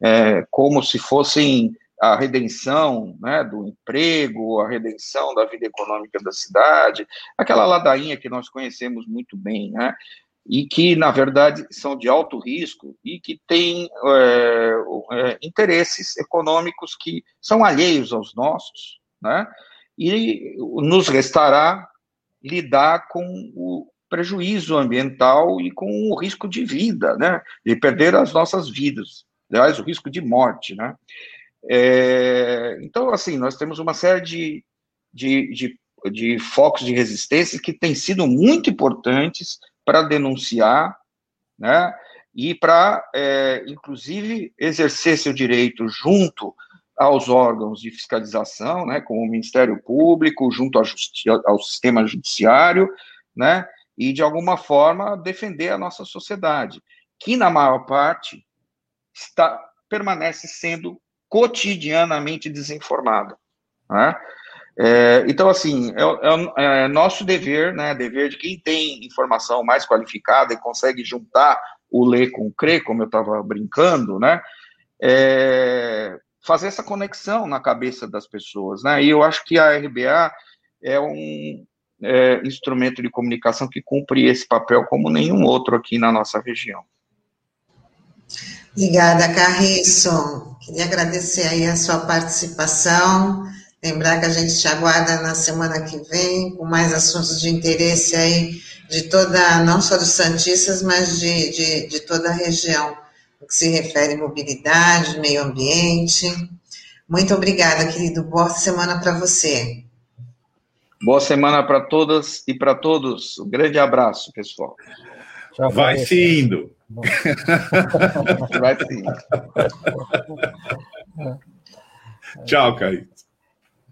é, como se fossem a redenção né, do emprego, a redenção da vida econômica da cidade, aquela ladainha que nós conhecemos muito bem, né, e que, na verdade, são de alto risco e que têm é, é, interesses econômicos que são alheios aos nossos, né, e nos restará lidar com o, prejuízo ambiental e com o risco de vida, né? De perder as nossas vidas, aliás, o risco de morte, né? É, então, assim, nós temos uma série de, de, de, de focos de resistência que têm sido muito importantes para denunciar, né? E para, é, inclusive, exercer seu direito junto aos órgãos de fiscalização, né, como o Ministério Público, junto ao, sistema judiciário, né, e, de alguma forma, defender a nossa sociedade, que, na maior parte, está, permanece sendo cotidianamente desinformada. Né? É, então, assim, é, é, é, nosso dever, né, dever de quem tem informação mais qualificada e consegue juntar o ler com o crer, como eu estava brincando, né, é, fazer essa conexão na cabeça das pessoas, né, e eu acho que a RBA é um, é, instrumento de comunicação que cumpre esse papel como nenhum outro aqui na nossa região. Obrigada, Carriço. Queria agradecer aí a sua participação. Lembrar que a gente te aguarda na semana que vem com mais assuntos de interesse aí de toda, não só dos Santistas, mas de, de, de toda a região, no que se refere à mobilidade, meio ambiente. Muito obrigada, querido. Boa semana para você. Boa semana para todas e para todos. Um grande abraço, pessoal. <laughs> <laughs> Tchau, Vai se indo. Vai se indo. Tchau, Caio.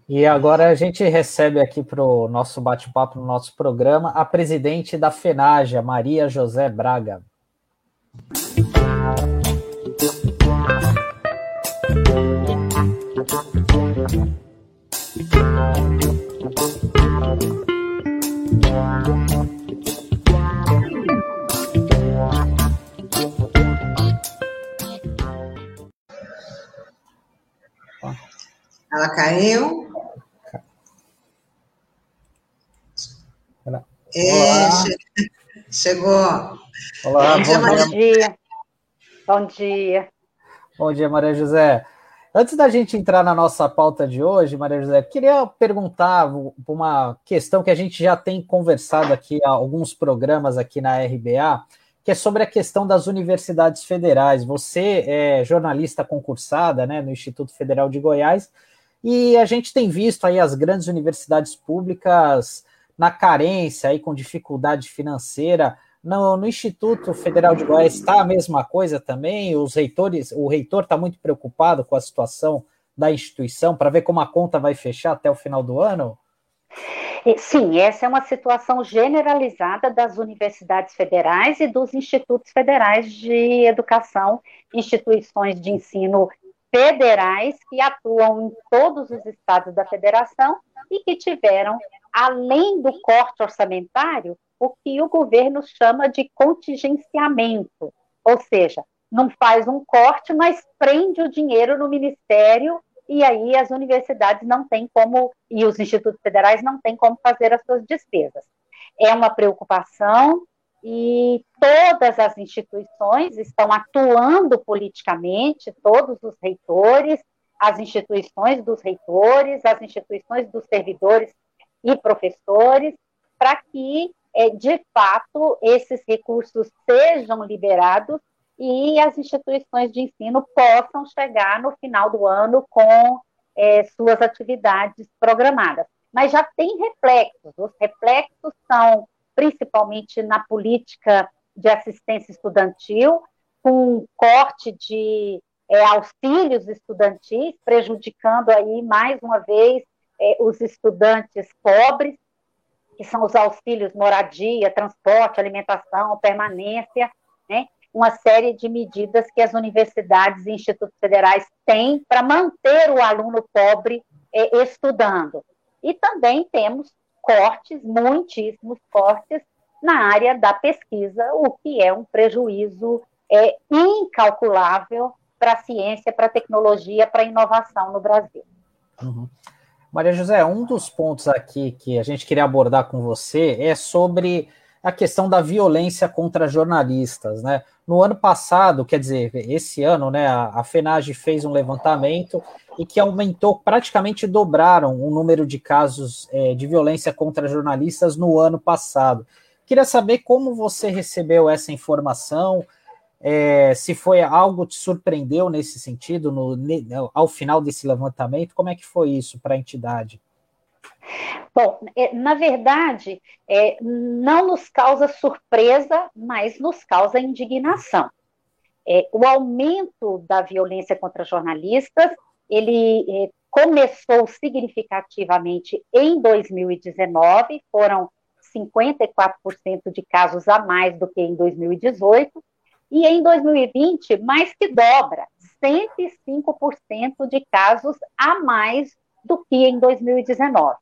E agora a gente recebe aqui para o nosso bate-papo, no nosso programa, a presidente da FENAGE, Maria José Braga. Ela caiu? Olá. chegou. Olá, bom, dia, bom dia. Bom dia. Bom dia, Maria José. Antes da gente entrar na nossa pauta de hoje, Maria José, queria perguntar uma questão que a gente já tem conversado aqui há alguns programas aqui na RBA, que é sobre a questão das universidades federais. Você é jornalista concursada né, no Instituto Federal de Goiás, e a gente tem visto aí as grandes universidades públicas na carência, aí com dificuldade financeira. No, no Instituto Federal de Goiás está a mesma coisa também? Os reitores, o reitor está muito preocupado com a situação da instituição para ver como a conta vai fechar até o final do ano? Sim, essa é uma situação generalizada das universidades federais e dos institutos federais de educação, instituições de ensino federais que atuam em todos os estados da federação e que tiveram, além do corte orçamentário, o que o governo chama de contingenciamento, ou seja, não faz um corte, mas prende o dinheiro no ministério e aí as universidades não têm como, e os institutos federais não têm como fazer as suas despesas. É uma preocupação e todas as instituições estão atuando politicamente, todos os reitores, as instituições dos reitores, as instituições dos servidores e professores, para que, é, de fato, esses recursos sejam liberados e as instituições de ensino possam chegar no final do ano com é, suas atividades programadas. Mas já tem reflexos, os reflexos são principalmente na política de assistência estudantil, com corte de é, auxílios estudantis, prejudicando aí mais uma vez é, os estudantes pobres, que são os auxílios moradia, transporte, alimentação, permanência, né? uma série de medidas que as universidades e institutos federais têm para manter o aluno pobre é, estudando. E também temos cortes, muitíssimos cortes, na área da pesquisa, o que é um prejuízo é, incalculável para a ciência, para a tecnologia, para a inovação no Brasil. Uhum. Maria José, um dos pontos aqui que a gente queria abordar com você é sobre a questão da violência contra jornalistas, né? No ano passado, quer dizer, esse ano, né, a, FENAGE fez um levantamento e que aumentou, praticamente dobraram o número de casos é, de violência contra jornalistas no ano passado. Queria saber como você recebeu essa informação, é, se foi algo que te surpreendeu nesse sentido, no, ao final desse levantamento, como é que foi isso para a entidade? Bom, é, na verdade, é, não nos causa surpresa, mas nos causa indignação. É, o aumento da violência contra jornalistas, ele é, começou significativamente em 2019, foram 54% de casos a mais do que em 2018, e em 2020, mais que dobra, 105% de casos a mais do que em 2019.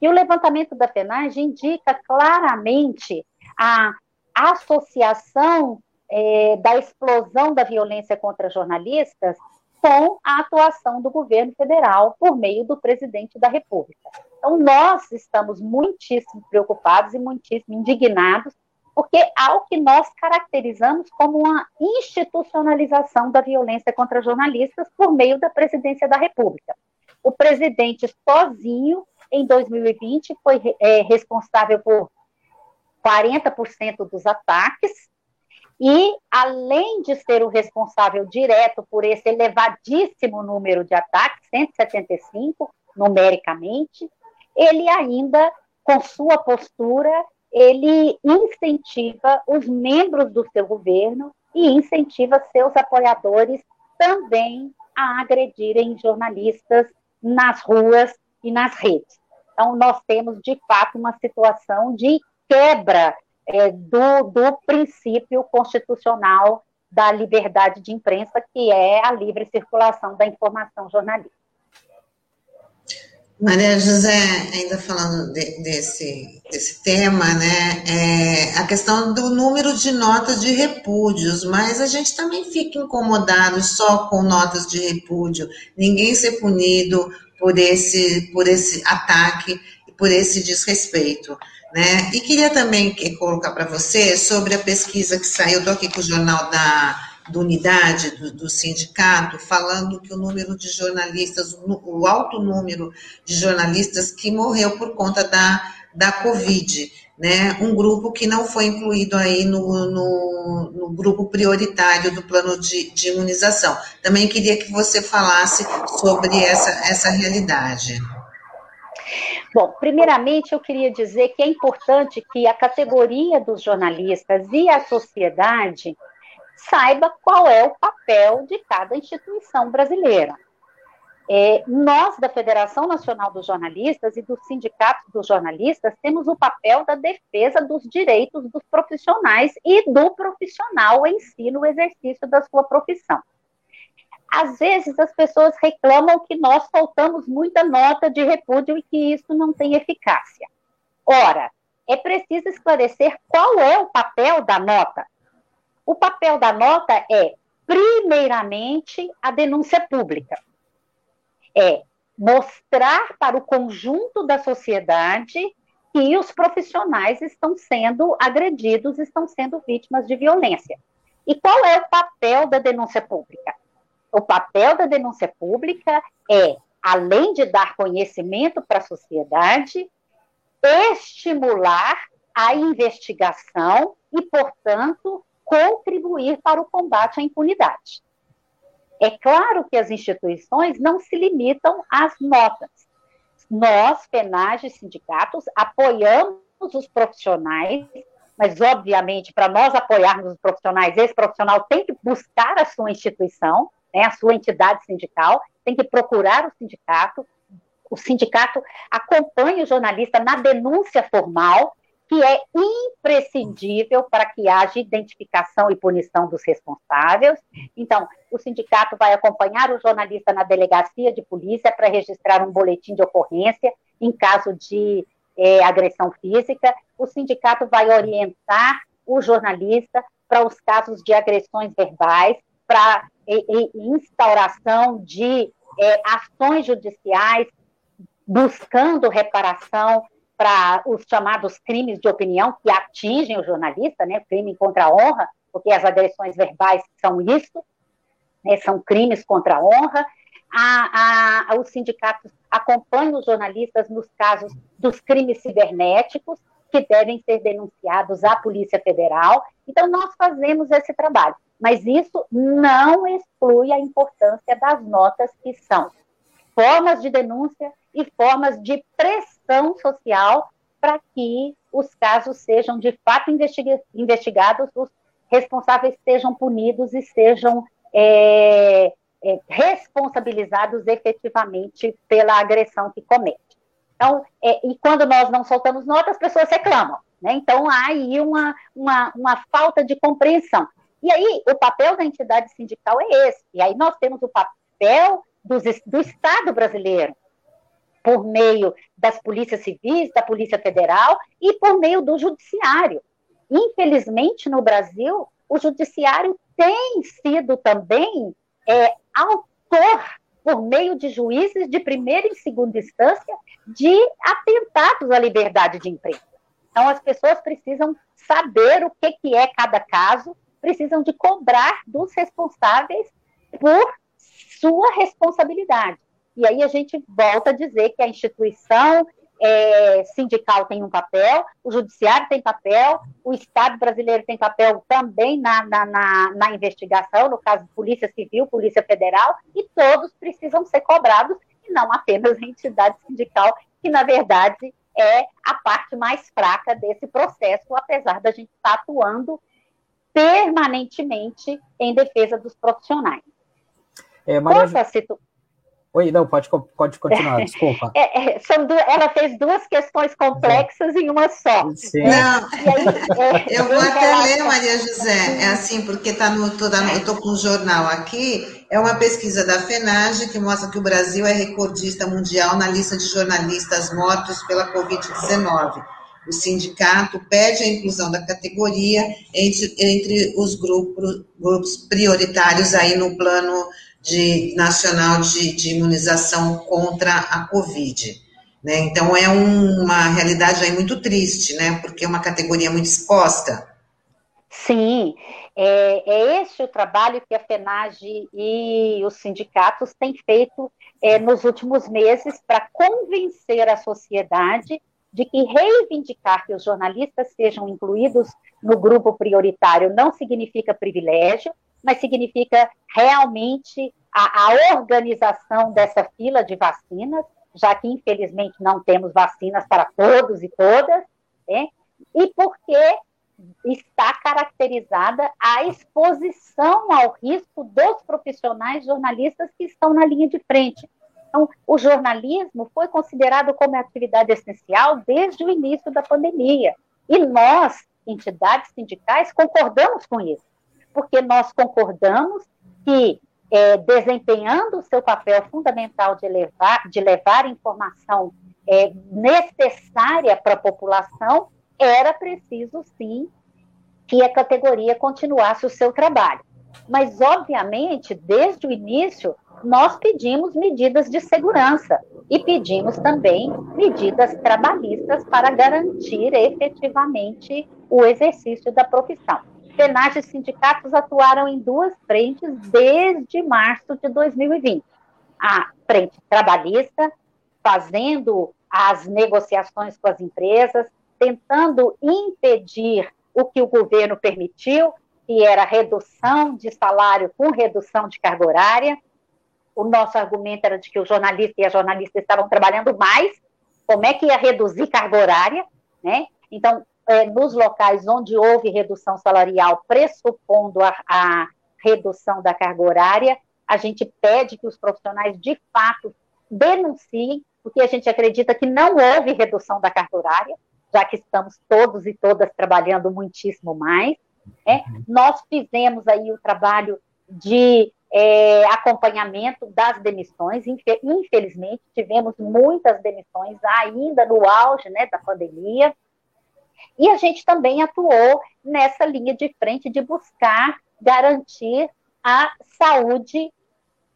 E o levantamento da FENAGE indica claramente a associação é, da explosão da violência contra jornalistas com a atuação do governo federal por meio do presidente da República. Então, nós estamos muitíssimo preocupados e muitíssimo indignados, porque há o que nós caracterizamos como uma institucionalização da violência contra jornalistas por meio da presidência da República. O presidente sozinho em 2020 foi é, responsável por 40% dos ataques, e, além de ser o responsável direto por esse elevadíssimo número de ataques, 175 numericamente, ele ainda, com sua postura, ele incentiva os membros do seu governo e incentiva seus apoiadores também a agredirem jornalistas nas ruas e nas redes. Então, nós temos, de fato, uma situação de quebra é, do, do princípio constitucional da liberdade de imprensa, que é a livre circulação da informação jornalística. Maria José, ainda falando de, desse, desse tema, né, é a questão do número de notas de repúdios, mas a gente também fica incomodado só com notas de repúdio, ninguém ser punido por esse, por esse ataque, por esse desrespeito. Né? E queria também colocar para você sobre a pesquisa que saiu, estou aqui com o jornal da, da unidade do, do, sindicato, falando que o número de jornalistas, o, o alto número de jornalistas que morreu por conta da, da Covid, né? Um grupo que não foi incluído aí no, no, no grupo prioritário do plano de, de, imunização. Também queria que você falasse sobre essa, essa realidade. Bom, primeiramente eu queria dizer que é importante que a categoria dos jornalistas e a sociedade saiba qual é o papel de cada instituição brasileira. É, nós, da Federação Nacional dos Jornalistas e dos sindicatos dos jornalistas, temos o papel da defesa dos direitos dos profissionais e do profissional em si no exercício da sua profissão. Às vezes as pessoas reclamam que nós faltamos muita nota de repúdio e que isso não tem eficácia. Ora, é preciso esclarecer qual é o papel da nota. O papel da nota é, primeiramente, a denúncia pública. É mostrar para o conjunto da sociedade que os profissionais estão sendo agredidos, estão sendo vítimas de violência. E qual é o papel da denúncia pública? O papel da denúncia pública é, além de dar conhecimento para a sociedade, estimular a investigação e, portanto, contribuir para o combate à impunidade. É claro que as instituições não se limitam às notas. Nós, penais e sindicatos, apoiamos os profissionais, mas, obviamente, para nós apoiarmos os profissionais, esse profissional tem que buscar a sua instituição, né, a sua entidade sindical, tem que procurar o sindicato, o sindicato acompanha o jornalista na denúncia formal, que é imprescindível para que haja identificação e punição dos responsáveis. Então, o sindicato vai acompanhar o jornalista na delegacia de polícia para registrar um boletim de ocorrência em caso de é, agressão física. O sindicato vai orientar o jornalista para os casos de agressões verbais, para instauração de é, ações judiciais buscando reparação para os chamados crimes de opinião que atingem o jornalista, né, crime contra a honra, porque as agressões verbais são isso, né, são crimes contra a honra. A, a, os sindicatos acompanham os jornalistas nos casos dos crimes cibernéticos, que devem ser denunciados à Polícia Federal. Então, nós fazemos esse trabalho, mas isso não exclui a importância das notas que são formas de denúncia e formas de pressão social para que os casos sejam de fato investigados, os responsáveis sejam punidos e sejam é, é, responsabilizados efetivamente pela agressão que comete. Então, é, e quando nós não soltamos nota, as pessoas reclamam. Né? Então, há aí uma, uma, uma falta de compreensão. E aí, o papel da entidade sindical é esse. E aí, nós temos o papel do, do Estado brasileiro, por meio das polícias civis, da Polícia Federal e por meio do Judiciário. Infelizmente, no Brasil, o Judiciário tem sido também é, autor, por meio de juízes de primeira e segunda instância, de atentados à liberdade de imprensa. Então, as pessoas precisam saber o que, que é cada caso, precisam de cobrar dos responsáveis por sua responsabilidade. E aí a gente volta a dizer que a instituição é, sindical tem um papel, o judiciário tem papel, o Estado brasileiro tem papel também na, na, na, na investigação, no caso Polícia Civil, Polícia Federal, e todos precisam ser cobrados, e não apenas a entidade sindical, que na verdade é a parte mais fraca desse processo, apesar da gente estar atuando permanentemente em defesa dos profissionais. É, Maria... Oi, não, pode, pode continuar, <laughs> desculpa. É, é, são duas, ela fez duas questões complexas em uma só. Sim. Não, aí, <laughs> é, eu vou até ler, Maria José, é assim, porque tá no, tô, tá no, eu estou com o um jornal aqui, é uma pesquisa da FENAGE que mostra que o Brasil é recordista mundial na lista de jornalistas mortos pela Covid-19. O sindicato pede a inclusão da categoria entre, entre os grupos, grupos prioritários aí no plano de, nacional de, de imunização contra a Covid. Né? Então é um, uma realidade aí muito triste, né? Porque é uma categoria muito exposta. Sim, é, é esse o trabalho que a FENAGE e os sindicatos têm feito é, nos últimos meses para convencer a sociedade de que reivindicar que os jornalistas sejam incluídos no grupo prioritário não significa privilégio, mas significa realmente a, a organização dessa fila de vacinas, já que infelizmente não temos vacinas para todos e todas, né? e porque está caracterizada a exposição ao risco dos profissionais jornalistas que estão na linha de frente. Então, o jornalismo foi considerado como atividade essencial desde o início da pandemia. E nós, entidades sindicais, concordamos com isso, porque nós concordamos que, é, desempenhando o seu papel fundamental de levar, de levar informação é, necessária para a população, era preciso, sim, que a categoria continuasse o seu trabalho. Mas, obviamente, desde o início, nós pedimos medidas de segurança e pedimos também medidas trabalhistas para garantir efetivamente o exercício da profissão. Penais e sindicatos atuaram em duas frentes desde março de 2020. A frente trabalhista, fazendo as negociações com as empresas, tentando impedir o que o governo permitiu, que era redução de salário com redução de carga horária. O nosso argumento era de que o jornalista e a jornalista estavam trabalhando mais, como é que ia reduzir carga horária, né? Então, é, nos locais onde houve redução salarial, pressupondo a, a redução da carga horária, a gente pede que os profissionais, de fato, denunciem, porque a gente acredita que não houve redução da carga horária, já que estamos todos e todas trabalhando muitíssimo mais. Né? Nós fizemos aí o trabalho de é, acompanhamento das demissões. Infelizmente, tivemos muitas demissões ainda no auge né, da pandemia. E a gente também atuou nessa linha de frente de buscar garantir a saúde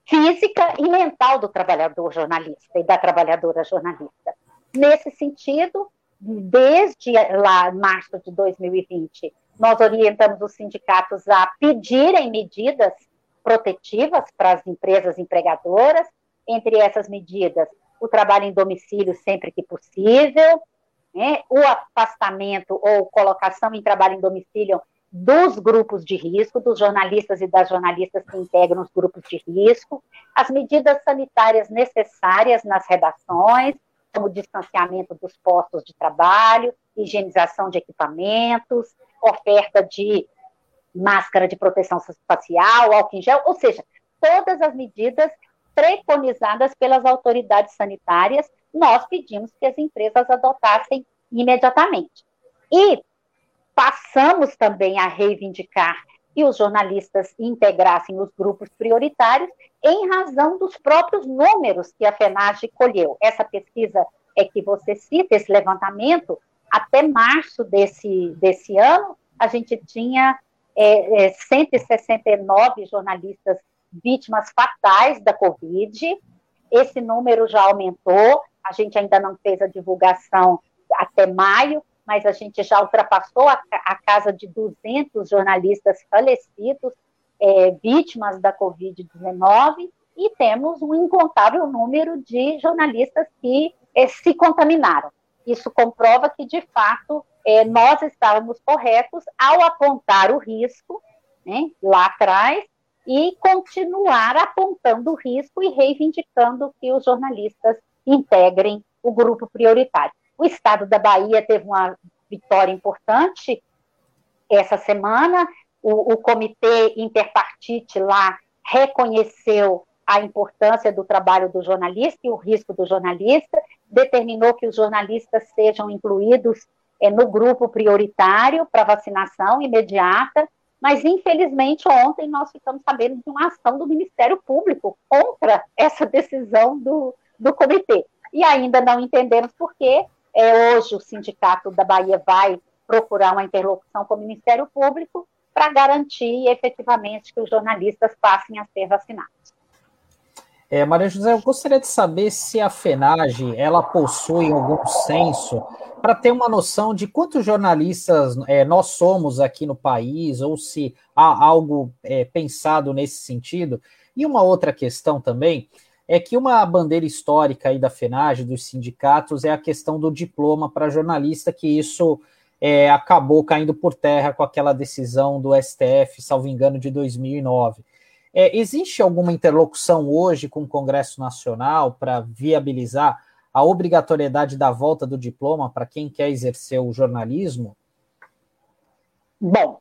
física e mental do trabalhador jornalista e da trabalhadora jornalista. Nesse sentido, desde lá, março de 2020, nós orientamos os sindicatos a pedirem medidas protetivas para as empresas empregadoras, entre essas medidas, o trabalho em domicílio sempre que possível, né, o afastamento ou colocação em trabalho em domicílio dos grupos de risco, dos jornalistas e das jornalistas que integram os grupos de risco, as medidas sanitárias necessárias nas redações, como distanciamento dos postos de trabalho, higienização de equipamentos, oferta de máscara de proteção facial, álcool em gel, ou seja, todas as medidas preconizadas pelas autoridades sanitárias, nós pedimos que as empresas adotassem imediatamente. E passamos também a reivindicar que os jornalistas integrassem os grupos prioritários em razão dos próprios números que a FENAGE colheu. Essa pesquisa é que você cita, esse levantamento, até março desse, desse ano, a gente tinha é, é, 169 jornalistas vítimas fatais da Covid. Esse número já aumentou, a gente ainda não fez a divulgação até maio, mas a gente já ultrapassou a, a casa de 200 jornalistas falecidos, é, vítimas da Covid-19, e temos um incontável número de jornalistas que é, se contaminaram. Isso comprova que, de fato, é, nós estávamos corretos ao apontar o risco né, lá atrás e continuar apontando o risco e reivindicando que os jornalistas integrem o grupo prioritário. O estado da Bahia teve uma vitória importante essa semana. O, o comitê interpartite lá reconheceu a importância do trabalho do jornalista e o risco do jornalista, determinou que os jornalistas sejam incluídos é, no grupo prioritário para vacinação imediata, mas infelizmente ontem nós ficamos sabendo de uma ação do Ministério Público contra essa decisão do, do comitê. E ainda não entendemos por quê, é, hoje o Sindicato da Bahia vai procurar uma interlocução com o Ministério Público para garantir efetivamente que os jornalistas passem a ser vacinados. É, Maria José, eu gostaria de saber se a FENAGE ela possui algum censo para ter uma noção de quantos jornalistas é, nós somos aqui no país, ou se há algo é, pensado nesse sentido. E uma outra questão também é que uma bandeira histórica aí da FENAGE, dos sindicatos, é a questão do diploma para jornalista, que isso é, acabou caindo por terra com aquela decisão do STF, salvo engano, de 2009. É, existe alguma interlocução hoje com o Congresso Nacional para viabilizar a obrigatoriedade da volta do diploma para quem quer exercer o jornalismo? Bom,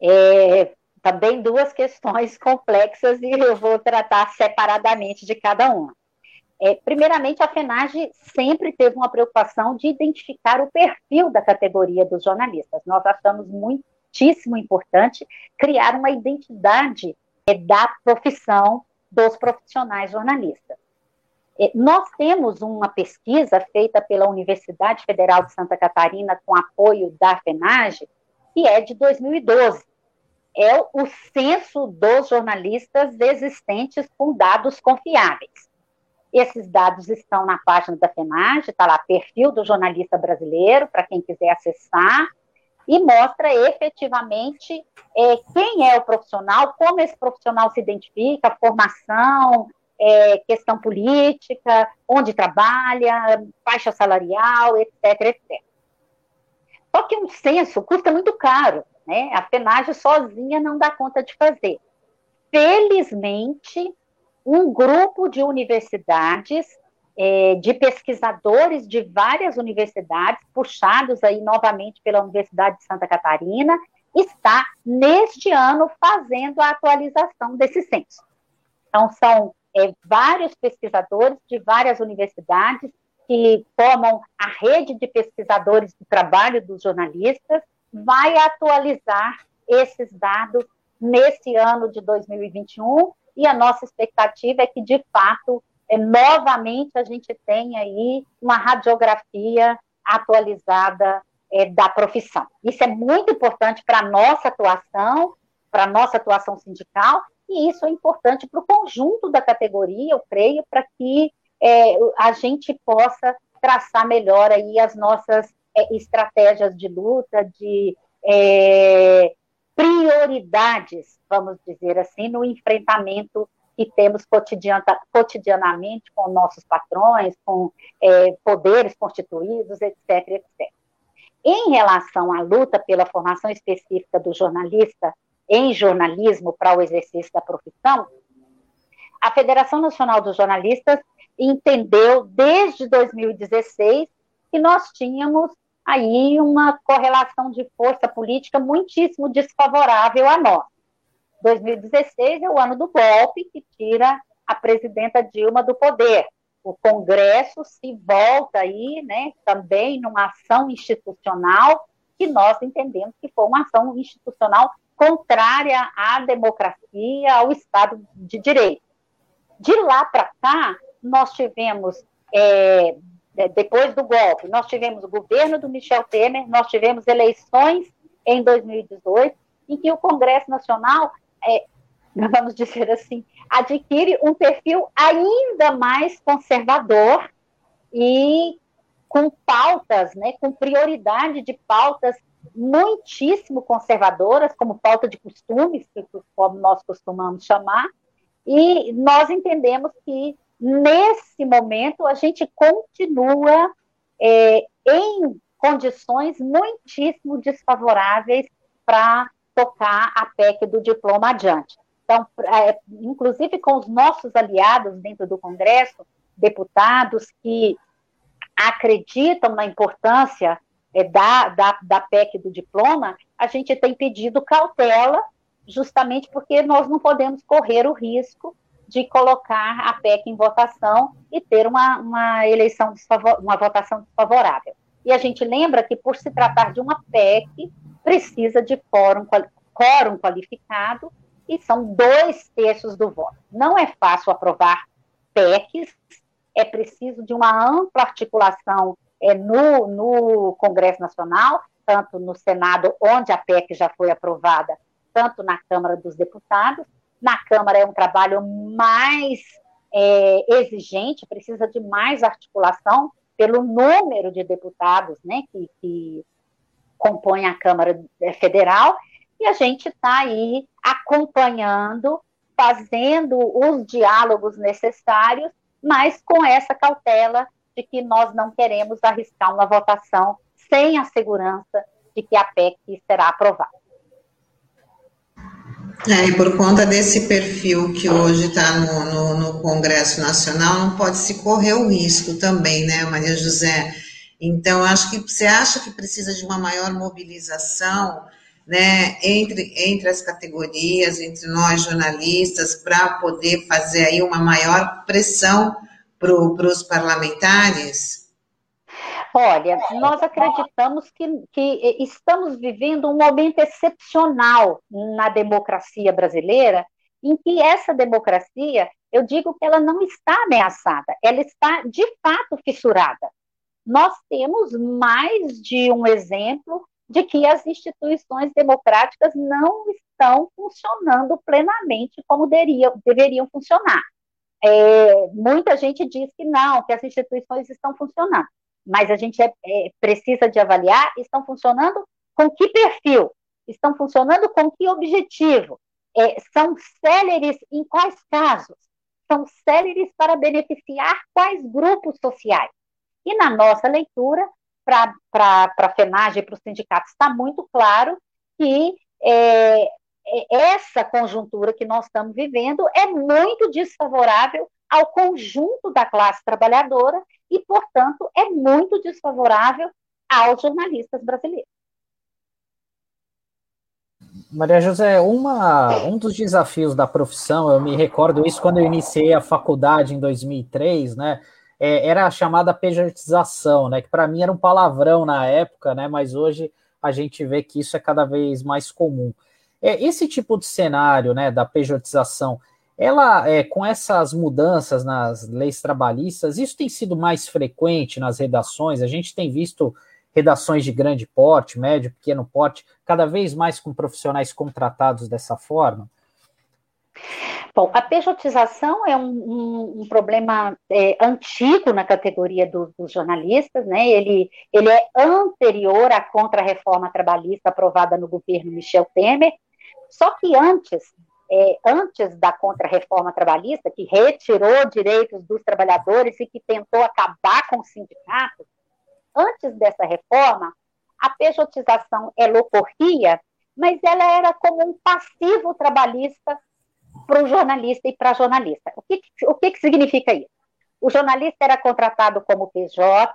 é, também duas questões complexas e eu vou tratar separadamente de cada uma. É, primeiramente, a FENAGE sempre teve uma preocupação de identificar o perfil da categoria dos jornalistas. Nós achamos muitíssimo importante criar uma identidade é, da profissão dos profissionais jornalistas. É, nós temos uma pesquisa feita pela Universidade Federal de Santa Catarina com apoio da FENAGE, que é de 2012. É o censo dos jornalistas existentes com dados confiáveis. Esses dados estão na página da FENAGE, está lá perfil do jornalista brasileiro, para quem quiser acessar, e mostra efetivamente é, quem é o profissional, como esse profissional se identifica, formação, é, questão política, onde trabalha, faixa salarial, etc, etc. Só que um censo custa muito caro, né? A FENAGE sozinha não dá conta de fazer. Felizmente, um grupo de universidades é, de pesquisadores de várias universidades, puxados aí novamente pela Universidade de Santa Catarina, está, neste ano, fazendo a atualização desse censo. Então, são é, vários pesquisadores de várias universidades que formam a rede de pesquisadores do trabalho dos jornalistas, vai atualizar esses dados nesse ano de 2021, e a nossa expectativa é que, de fato, é, novamente a gente tem aí uma radiografia atualizada é, da profissão. Isso é muito importante para a nossa atuação, para a nossa atuação sindical, e isso é importante para o conjunto da categoria, eu creio, para que é, a gente possa traçar melhor aí as nossas é, estratégias de luta, de é, prioridades, vamos dizer assim, no enfrentamento que temos cotidiana, cotidianamente com nossos patrões, com é, poderes constituídos, etc, etc. Em relação à luta pela formação específica do jornalista em jornalismo para o exercício da profissão, a Federação Nacional dos Jornalistas entendeu desde 2016 que nós tínhamos aí uma correlação de força política muitíssimo desfavorável a nós. 2016 é o ano do golpe que tira a presidenta Dilma do poder. O Congresso se volta aí, né, também numa ação institucional que nós entendemos que foi uma ação institucional contrária à democracia, ao Estado de Direito. De lá para cá, nós tivemos, é, depois do golpe, nós tivemos o governo do Michel Temer, nós tivemos eleições em 2018, em que o Congresso Nacional é, vamos dizer assim, adquire um perfil ainda mais conservador e com pautas, né, com prioridade de pautas muitíssimo conservadoras, como pauta de costumes, como nós costumamos chamar, e nós entendemos que nesse momento a gente continua é, em condições muitíssimo desfavoráveis para tocar a PEC do diploma adiante. Então, é, inclusive com os nossos aliados dentro do Congresso, deputados que acreditam na importância é, da, da, da PEC do diploma, a gente tem pedido cautela, justamente porque nós não podemos correr o risco de colocar a PEC em votação e ter uma, uma eleição, uma votação desfavorável. E a gente lembra que, por se tratar de uma PEC, precisa de quórum, quórum qualificado e são dois terços do voto. Não é fácil aprovar PECs, é preciso de uma ampla articulação é, no, no Congresso Nacional, tanto no Senado, onde a PEC já foi aprovada, tanto na Câmara dos Deputados. Na Câmara é um trabalho mais é, exigente, precisa de mais articulação pelo número de deputados né, que, que compõem a Câmara Federal, e a gente está aí acompanhando, fazendo os diálogos necessários, mas com essa cautela de que nós não queremos arriscar uma votação sem a segurança de que a PEC será aprovada. É, e por conta desse perfil que hoje está no, no, no, Congresso Nacional, não pode se correr o risco também, né, Maria José? Então, acho que você acha que precisa de uma maior mobilização né, entre, entre as categorias, entre nós jornalistas, para poder fazer aí uma maior pressão para os parlamentares? Olha, nós acreditamos que, que estamos vivendo um momento excepcional na democracia brasileira, em que essa democracia, eu digo que ela não está ameaçada, ela está de fato fissurada. Nós temos mais de um exemplo de que as instituições democráticas não estão funcionando plenamente como deveriam, deveriam funcionar. É, muita gente diz que não, que as instituições estão funcionando mas a gente é, é, precisa de avaliar, estão funcionando com que perfil? Estão funcionando com que objetivo? É, são céleres em quais casos? São céleres para beneficiar quais grupos sociais? E na nossa leitura, para a FENAGE e para os sindicatos, está muito claro que é, é, essa conjuntura que nós estamos vivendo é muito desfavorável ao conjunto da classe trabalhadora e, portanto, é muito desfavorável aos jornalistas brasileiros. Maria José, uma, um dos desafios da profissão, eu me recordo isso quando eu iniciei a faculdade em 2003, né? É, era a chamada pejotização, né? Que para mim era um palavrão na época, né? Mas hoje a gente vê que isso é cada vez mais comum. É, esse tipo de cenário, né, da pejotização, ela, é, com essas mudanças nas leis trabalhistas, isso tem sido mais frequente nas redações. A gente tem visto redações de grande porte, médio, pequeno porte, cada vez mais com profissionais contratados dessa forma? Bom, a pejotização é um, um, um problema é, antigo na categoria do, dos jornalistas, né? Ele, ele é anterior à contra-reforma trabalhista aprovada no governo Michel Temer. Só que antes é, antes da contra-reforma trabalhista, que retirou direitos dos trabalhadores e que tentou acabar com os sindicatos, antes dessa reforma, a pejotização ela ocorria, mas ela era como um passivo trabalhista para o jornalista e para a jornalista. O, que, o que, que significa isso? O jornalista era contratado como PJ,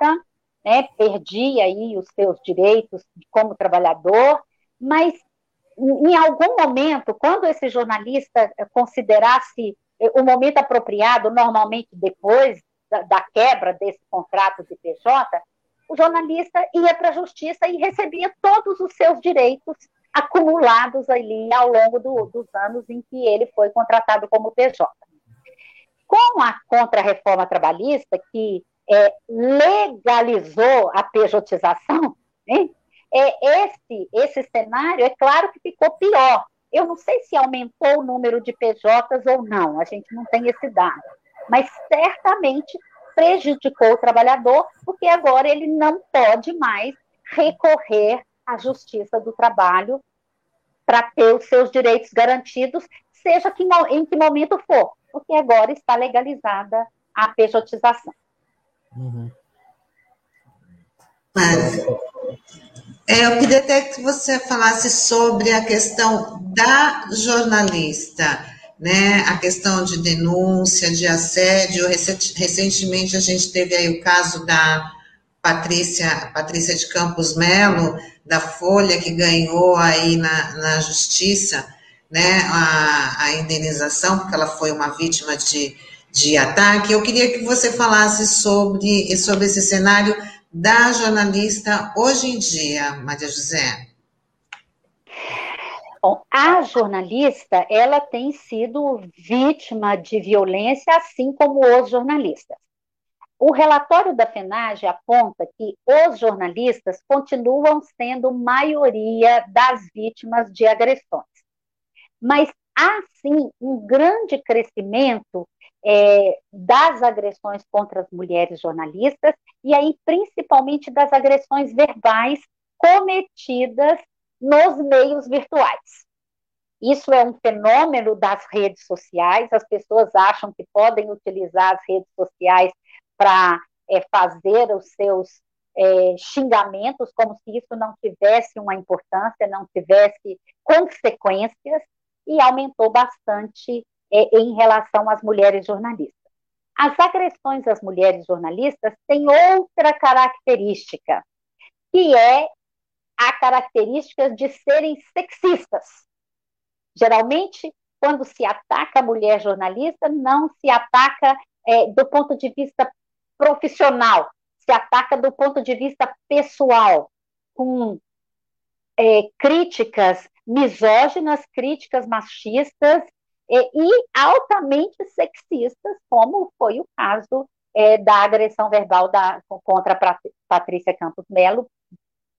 né, perdia aí os seus direitos como trabalhador, mas em algum momento, quando esse jornalista considerasse o momento apropriado, normalmente depois da, da quebra desse contrato de PJ, o jornalista ia para a justiça e recebia todos os seus direitos acumulados ali ao longo do, dos anos em que ele foi contratado como PJ. Com a contra-reforma trabalhista, que é, legalizou a pejotização, né, é, esse, esse cenário, é claro que ficou pior. Eu não sei se aumentou o número de PJs ou não, a gente não tem esse dado, mas certamente prejudicou o trabalhador, porque agora ele não pode mais recorrer à justiça do trabalho para ter os seus direitos garantidos, seja que, em que momento for, porque agora está legalizada a pejotização. Uhum. Mas, é, eu queria até que você falasse sobre a questão da jornalista, né? A questão de denúncia, de assédio. Recentemente a gente teve aí o caso da Patrícia, Patrícia de Campos Melo, da Folha, que ganhou aí na, na justiça, né? A, a indenização, porque ela foi uma vítima de, de ataque. Eu queria que você falasse sobre, sobre esse cenário da jornalista hoje em dia, Maria José? Bom, a jornalista, ela tem sido vítima de violência, assim como os jornalistas. O relatório da FENAGE aponta que os jornalistas continuam sendo maioria das vítimas de agressões. Mas há, sim, um grande crescimento é, das agressões contra as mulheres jornalistas, e aí principalmente das agressões verbais cometidas nos meios virtuais. Isso é um fenômeno das redes sociais, as pessoas acham que podem utilizar as redes sociais para é, fazer os seus é, xingamentos, como se isso não tivesse uma importância, não tivesse consequências, e aumentou bastante é, em relação às mulheres jornalistas. As agressões às mulheres jornalistas têm outra característica, que é a característica de serem sexistas. Geralmente, quando se ataca a mulher jornalista, não se ataca é, do ponto de vista profissional, se ataca do ponto de vista pessoal, com é, críticas misóginas, críticas machistas é, e altamente sexistas, como foi o caso é, da agressão verbal da, contra Patrícia Campos Melo,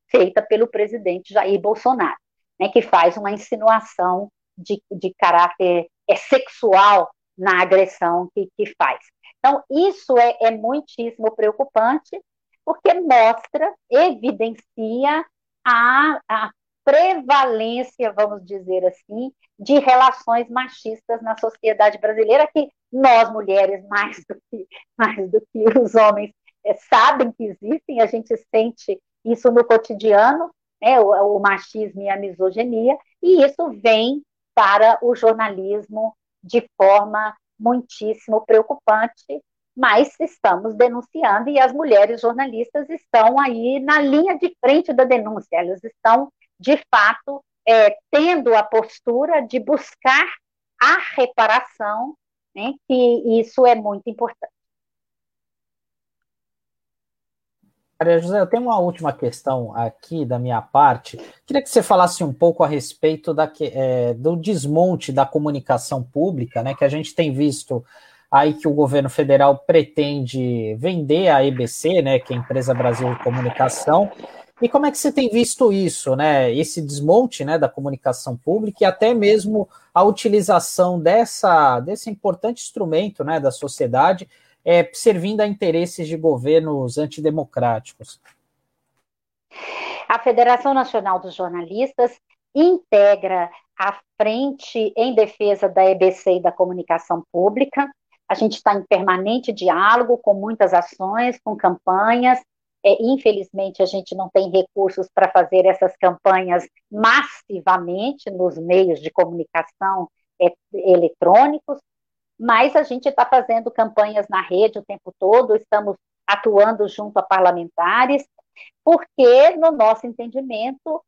feita pelo presidente Jair Bolsonaro, né, que faz uma insinuação de, de caráter é, sexual na agressão que, que faz. Então, isso é, é muitíssimo preocupante, porque mostra, evidencia a, a prevalência, vamos dizer assim, de relações machistas na sociedade brasileira, que nós, mulheres, mais do que, mais do que os homens, é, sabem que existem, a gente sente isso no cotidiano, né, o, o machismo e a misoginia, e isso vem para o jornalismo de forma muitíssimo preocupante, mas estamos denunciando e as mulheres jornalistas estão aí na linha de frente da denúncia, elas estão, de fato, é, tendo a postura de buscar a reparação, né, que isso é muito importante. Maria José, eu tenho uma última questão aqui da minha parte. Queria que você falasse um pouco a respeito da, é, do desmonte da comunicação pública, né? Que a gente tem visto aí que o governo federal pretende vender a EBC, né? Que é a Empresa Brasil de Comunicação. E como é que você tem visto isso, né? Esse desmonte né, da comunicação pública e até mesmo a utilização dessa, desse importante instrumento né, da sociedade é, servindo a interesses de governos antidemocráticos? A Federação Nacional dos Jornalistas integra a frente em defesa da EBC e da comunicação pública. A gente está em permanente diálogo com muitas ações, com campanhas. É, infelizmente, a gente não tem recursos para fazer essas campanhas massivamente nos meios de comunicação é, eletrônicos, mas a gente está fazendo campanhas na rede o tempo todo, estamos atuando junto a parlamentares, porque, no nosso entendimento,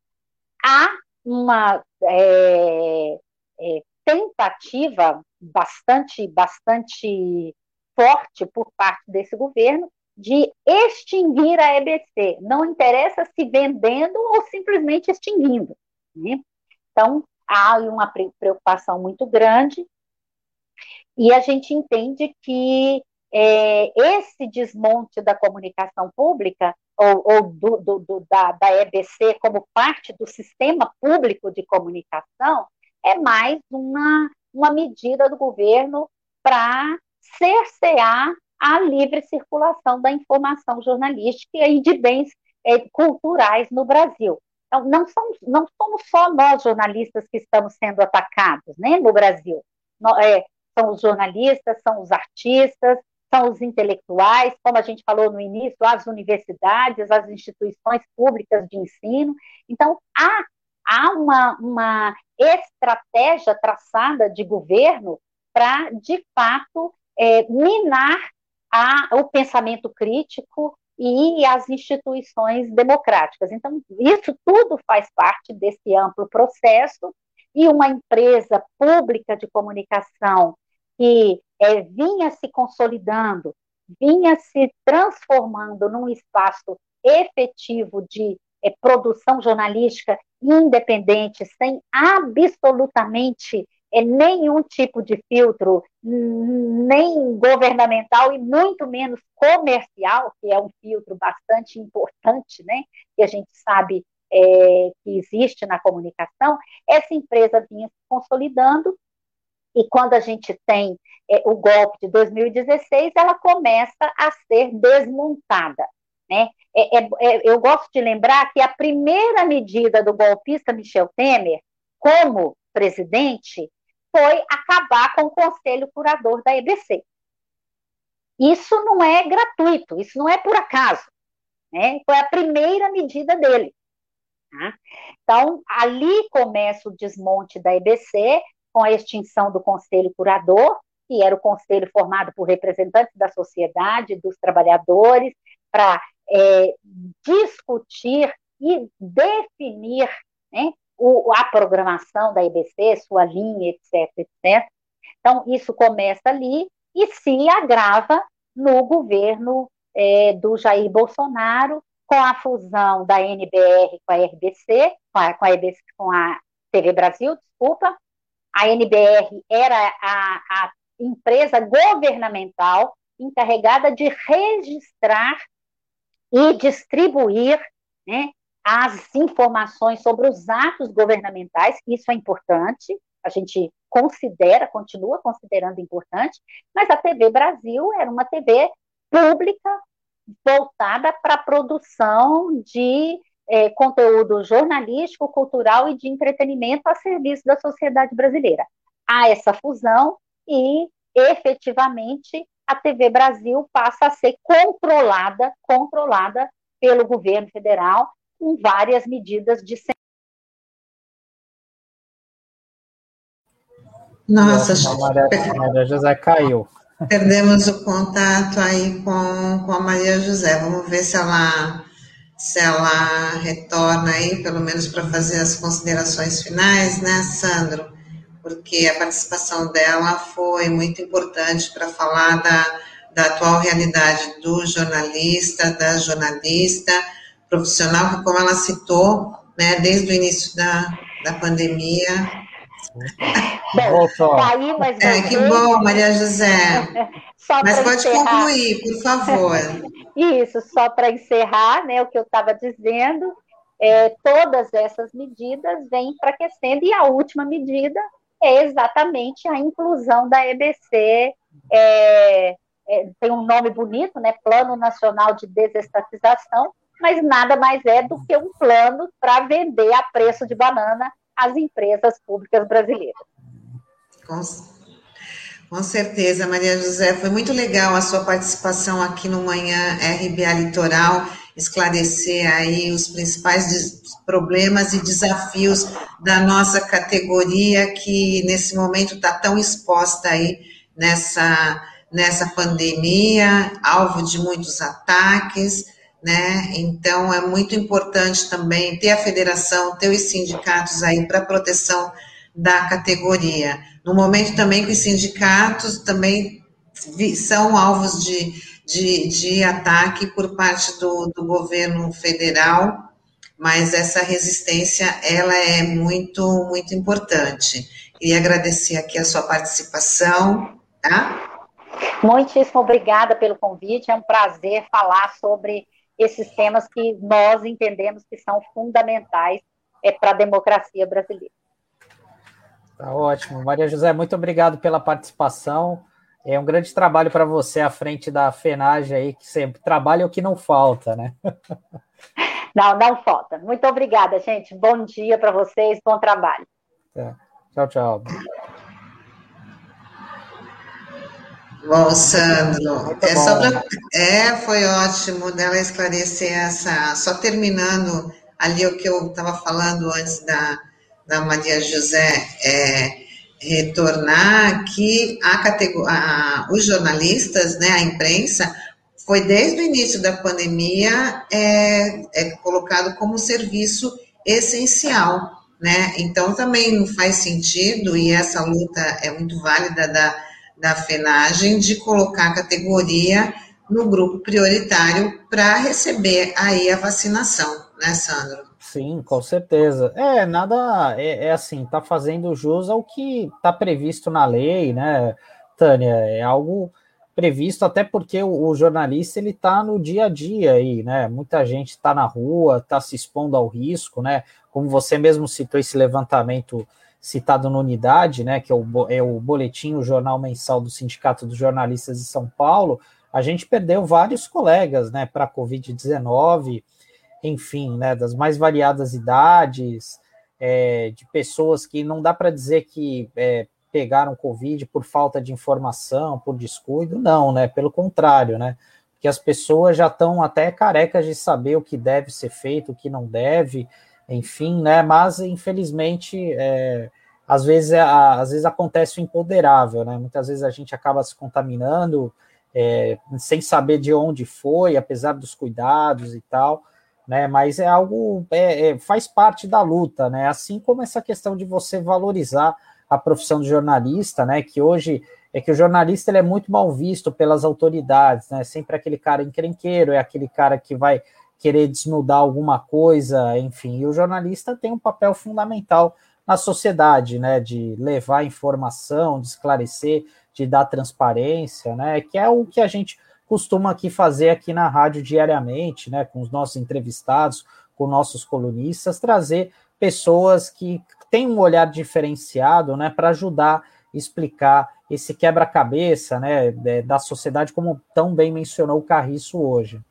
há uma é, é, tentativa bastante, bastante forte por parte desse governo de extinguir a EBC. Não interessa se vendendo ou simplesmente extinguindo. Né? Então, há uma preocupação muito grande e a gente entende que é, esse desmonte da comunicação pública, ou, ou do, do, do, da, da EBC como parte do sistema público de comunicação, é mais uma, uma medida do governo para cercear a livre circulação da informação jornalística e de bens é, culturais no Brasil. Então, não somos, não somos só nós jornalistas que estamos sendo atacados né, no Brasil. No, é, são os jornalistas, são os artistas, são os intelectuais, como a gente falou no início, as universidades, as instituições públicas de ensino. Então, há, há uma, uma estratégia traçada de governo para, de fato, é, minar a, o pensamento crítico e as instituições democráticas. Então, isso tudo faz parte desse amplo processo e uma empresa pública de comunicação que é, vinha se consolidando, vinha se transformando num espaço efetivo de é, produção jornalística independente, sem absolutamente é, nenhum tipo de filtro, nem governamental e muito menos comercial, que é um filtro bastante importante, né? Que a gente sabe é, que existe na comunicação. Essa empresa vinha se consolidando e quando a gente tem é, o golpe de 2016, ela começa a ser desmontada. Né? É, é, é, eu gosto de lembrar que a primeira medida do golpista Michel Temer, como presidente, foi acabar com o conselho curador da EBC. Isso não é gratuito, isso não é por acaso. Né? Foi a primeira medida dele. Tá? Então, ali começa o desmonte da EBC, com a extinção do conselho curador, que era o conselho formado por representantes da sociedade, dos trabalhadores, para é, discutir e definir né, o, a programação da IBC, sua linha, etc, etc. Então, isso começa ali e se agrava no governo é, do Jair Bolsonaro, com a fusão da NBR com a RBC, com a, com a, EBC, com a TV Brasil, desculpa. A NBR era a, a empresa governamental encarregada de registrar e distribuir né, as informações sobre os atos governamentais, isso é importante, a gente considera, continua considerando importante, mas a TV Brasil era uma TV pública voltada para a produção de é, conteúdo jornalístico, cultural e de entretenimento a serviço da sociedade brasileira. Há essa fusão e, efetivamente, a TV Brasil passa a ser controlada, controlada pelo governo federal com várias medidas de Nossa, a Maria, Maria José caiu. Perdemos o contato aí com, com a Maria José. Vamos ver se ela se ela retorna aí, pelo menos para fazer as considerações finais, né, Sandro? porque a participação dela foi muito importante para falar da, da atual realidade do jornalista, da jornalista profissional, que como ela citou, né, desde o início da, da pandemia. Bom, aí, mas é, que bom, Maria José. <laughs> mas pode encerrar. concluir, por favor. <laughs> Isso, só para encerrar, né, o que eu estava dizendo, é, todas essas medidas vêm enfraquecendo, e a última medida é exatamente a inclusão da EBC, é, é, tem um nome bonito, né? Plano Nacional de Desestatização, mas nada mais é do que um plano para vender a preço de banana às empresas públicas brasileiras. Com, com certeza, Maria José, foi muito legal a sua participação aqui no Manhã RBA Litoral esclarecer aí os principais problemas e desafios da nossa categoria que nesse momento está tão exposta aí nessa nessa pandemia, alvo de muitos ataques, né? Então é muito importante também ter a federação, ter os sindicatos aí para proteção da categoria. No momento também que os sindicatos também são alvos de de, de ataque por parte do, do governo federal, mas essa resistência ela é muito muito importante. E agradecer aqui a sua participação, tá? Muitíssimo obrigada pelo convite. É um prazer falar sobre esses temas que nós entendemos que são fundamentais é, para a democracia brasileira. Tá ótimo. Maria José, muito obrigado pela participação. É um grande trabalho para você à frente da FENAGE aí, que sempre trabalha o que não falta, né? <laughs> Não, não falta. Muito obrigada, gente. Bom dia para vocês, bom trabalho. É. Tchau, tchau. Bom, Sandro, é, bom. Pra... é, foi ótimo dela esclarecer essa. Só terminando ali o que eu estava falando antes da, da Maria José. É, retornar que a a, os jornalistas, né, a imprensa, foi desde o início da pandemia é, é colocado como serviço essencial, né? Então também não faz sentido e essa luta é muito válida da da FENAGEM de colocar a categoria no grupo prioritário para receber aí a vacinação, né, Sandro? Sim, com certeza. É, nada, é, é assim, tá fazendo jus ao que está previsto na lei, né, Tânia? É algo previsto, até porque o, o jornalista ele está no dia a dia aí, né? Muita gente está na rua, está se expondo ao risco, né? Como você mesmo citou esse levantamento citado na unidade, né, que é o, é o boletim, o jornal mensal do Sindicato dos Jornalistas de São Paulo, a gente perdeu vários colegas, né, para a Covid-19, enfim, né, das mais variadas idades, é, de pessoas que não dá para dizer que é, pegaram Covid por falta de informação, por descuido, não, né, pelo contrário, né, que as pessoas já estão até carecas de saber o que deve ser feito, o que não deve, enfim, né? Mas infelizmente, é, às vezes, é, às vezes acontece o imponderável, né? Muitas vezes a gente acaba se contaminando é, sem saber de onde foi, apesar dos cuidados e tal, né? Mas é algo é, é, faz parte da luta, né? Assim como essa questão de você valorizar a profissão de jornalista, né? Que hoje é que o jornalista ele é muito mal visto pelas autoridades, né? Sempre aquele cara encrenqueiro, é aquele cara que vai querer desnudar alguma coisa, enfim. E o jornalista tem um papel fundamental na sociedade, né? De levar informação, de esclarecer, de dar transparência, né? Que é o que a gente costuma aqui fazer aqui na rádio diariamente, né? Com os nossos entrevistados, com nossos colunistas, trazer pessoas que têm um olhar diferenciado, né? Para ajudar explicar esse quebra-cabeça né, da sociedade, como tão bem mencionou o Carriço hoje.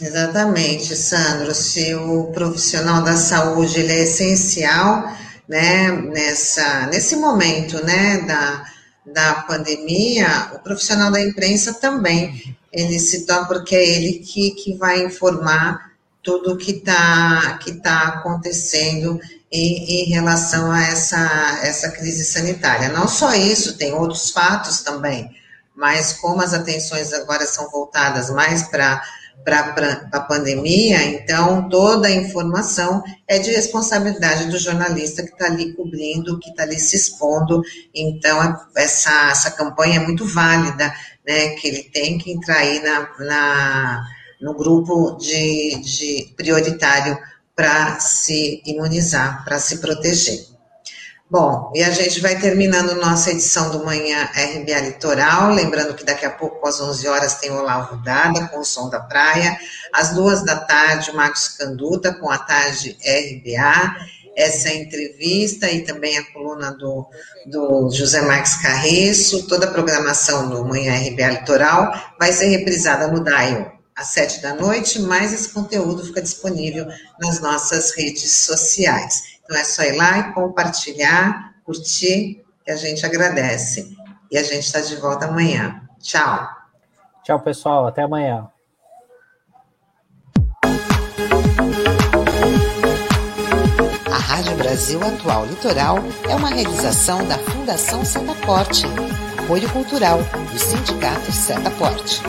Exatamente, Sandro. Se o profissional da saúde ele é essencial né, nessa, nesse momento né, da, da pandemia, o profissional da imprensa também. Ele se torna, porque é ele que, que vai informar tudo que está que tá acontecendo em, em, relação a essa, essa crise sanitária. Não só isso, tem outros fatos também, mas como as atenções agora são voltadas mais para para a pandemia, então toda a informação é de responsabilidade do jornalista que está ali cobrindo, que está ali se expondo. Então, essa, essa campanha é muito válida, né? Que ele tem que entrar aí na, na no grupo de, de prioritário para se imunizar, para se proteger. Bom, e a gente vai terminando nossa edição do Manhã RBA Litoral, lembrando que daqui a pouco, às 11 horas, tem Olavo Dada com o Som da Praia, às duas da tarde, Marcos Canduta com a tarde RBA, essa entrevista e também a coluna do, do José Marques Carreço, toda a programação do Manhã RBA Litoral vai ser reprisada no DAIO às sete da noite, mas esse conteúdo fica disponível nas nossas redes sociais. Então é só ir lá e compartilhar, curtir, que a gente agradece. E a gente está de volta amanhã. Tchau. Tchau, pessoal. Até amanhã. A Rádio Brasil Atual Litoral é uma realização da Fundação Setaporte, apoio cultural do Sindicato Setaporte.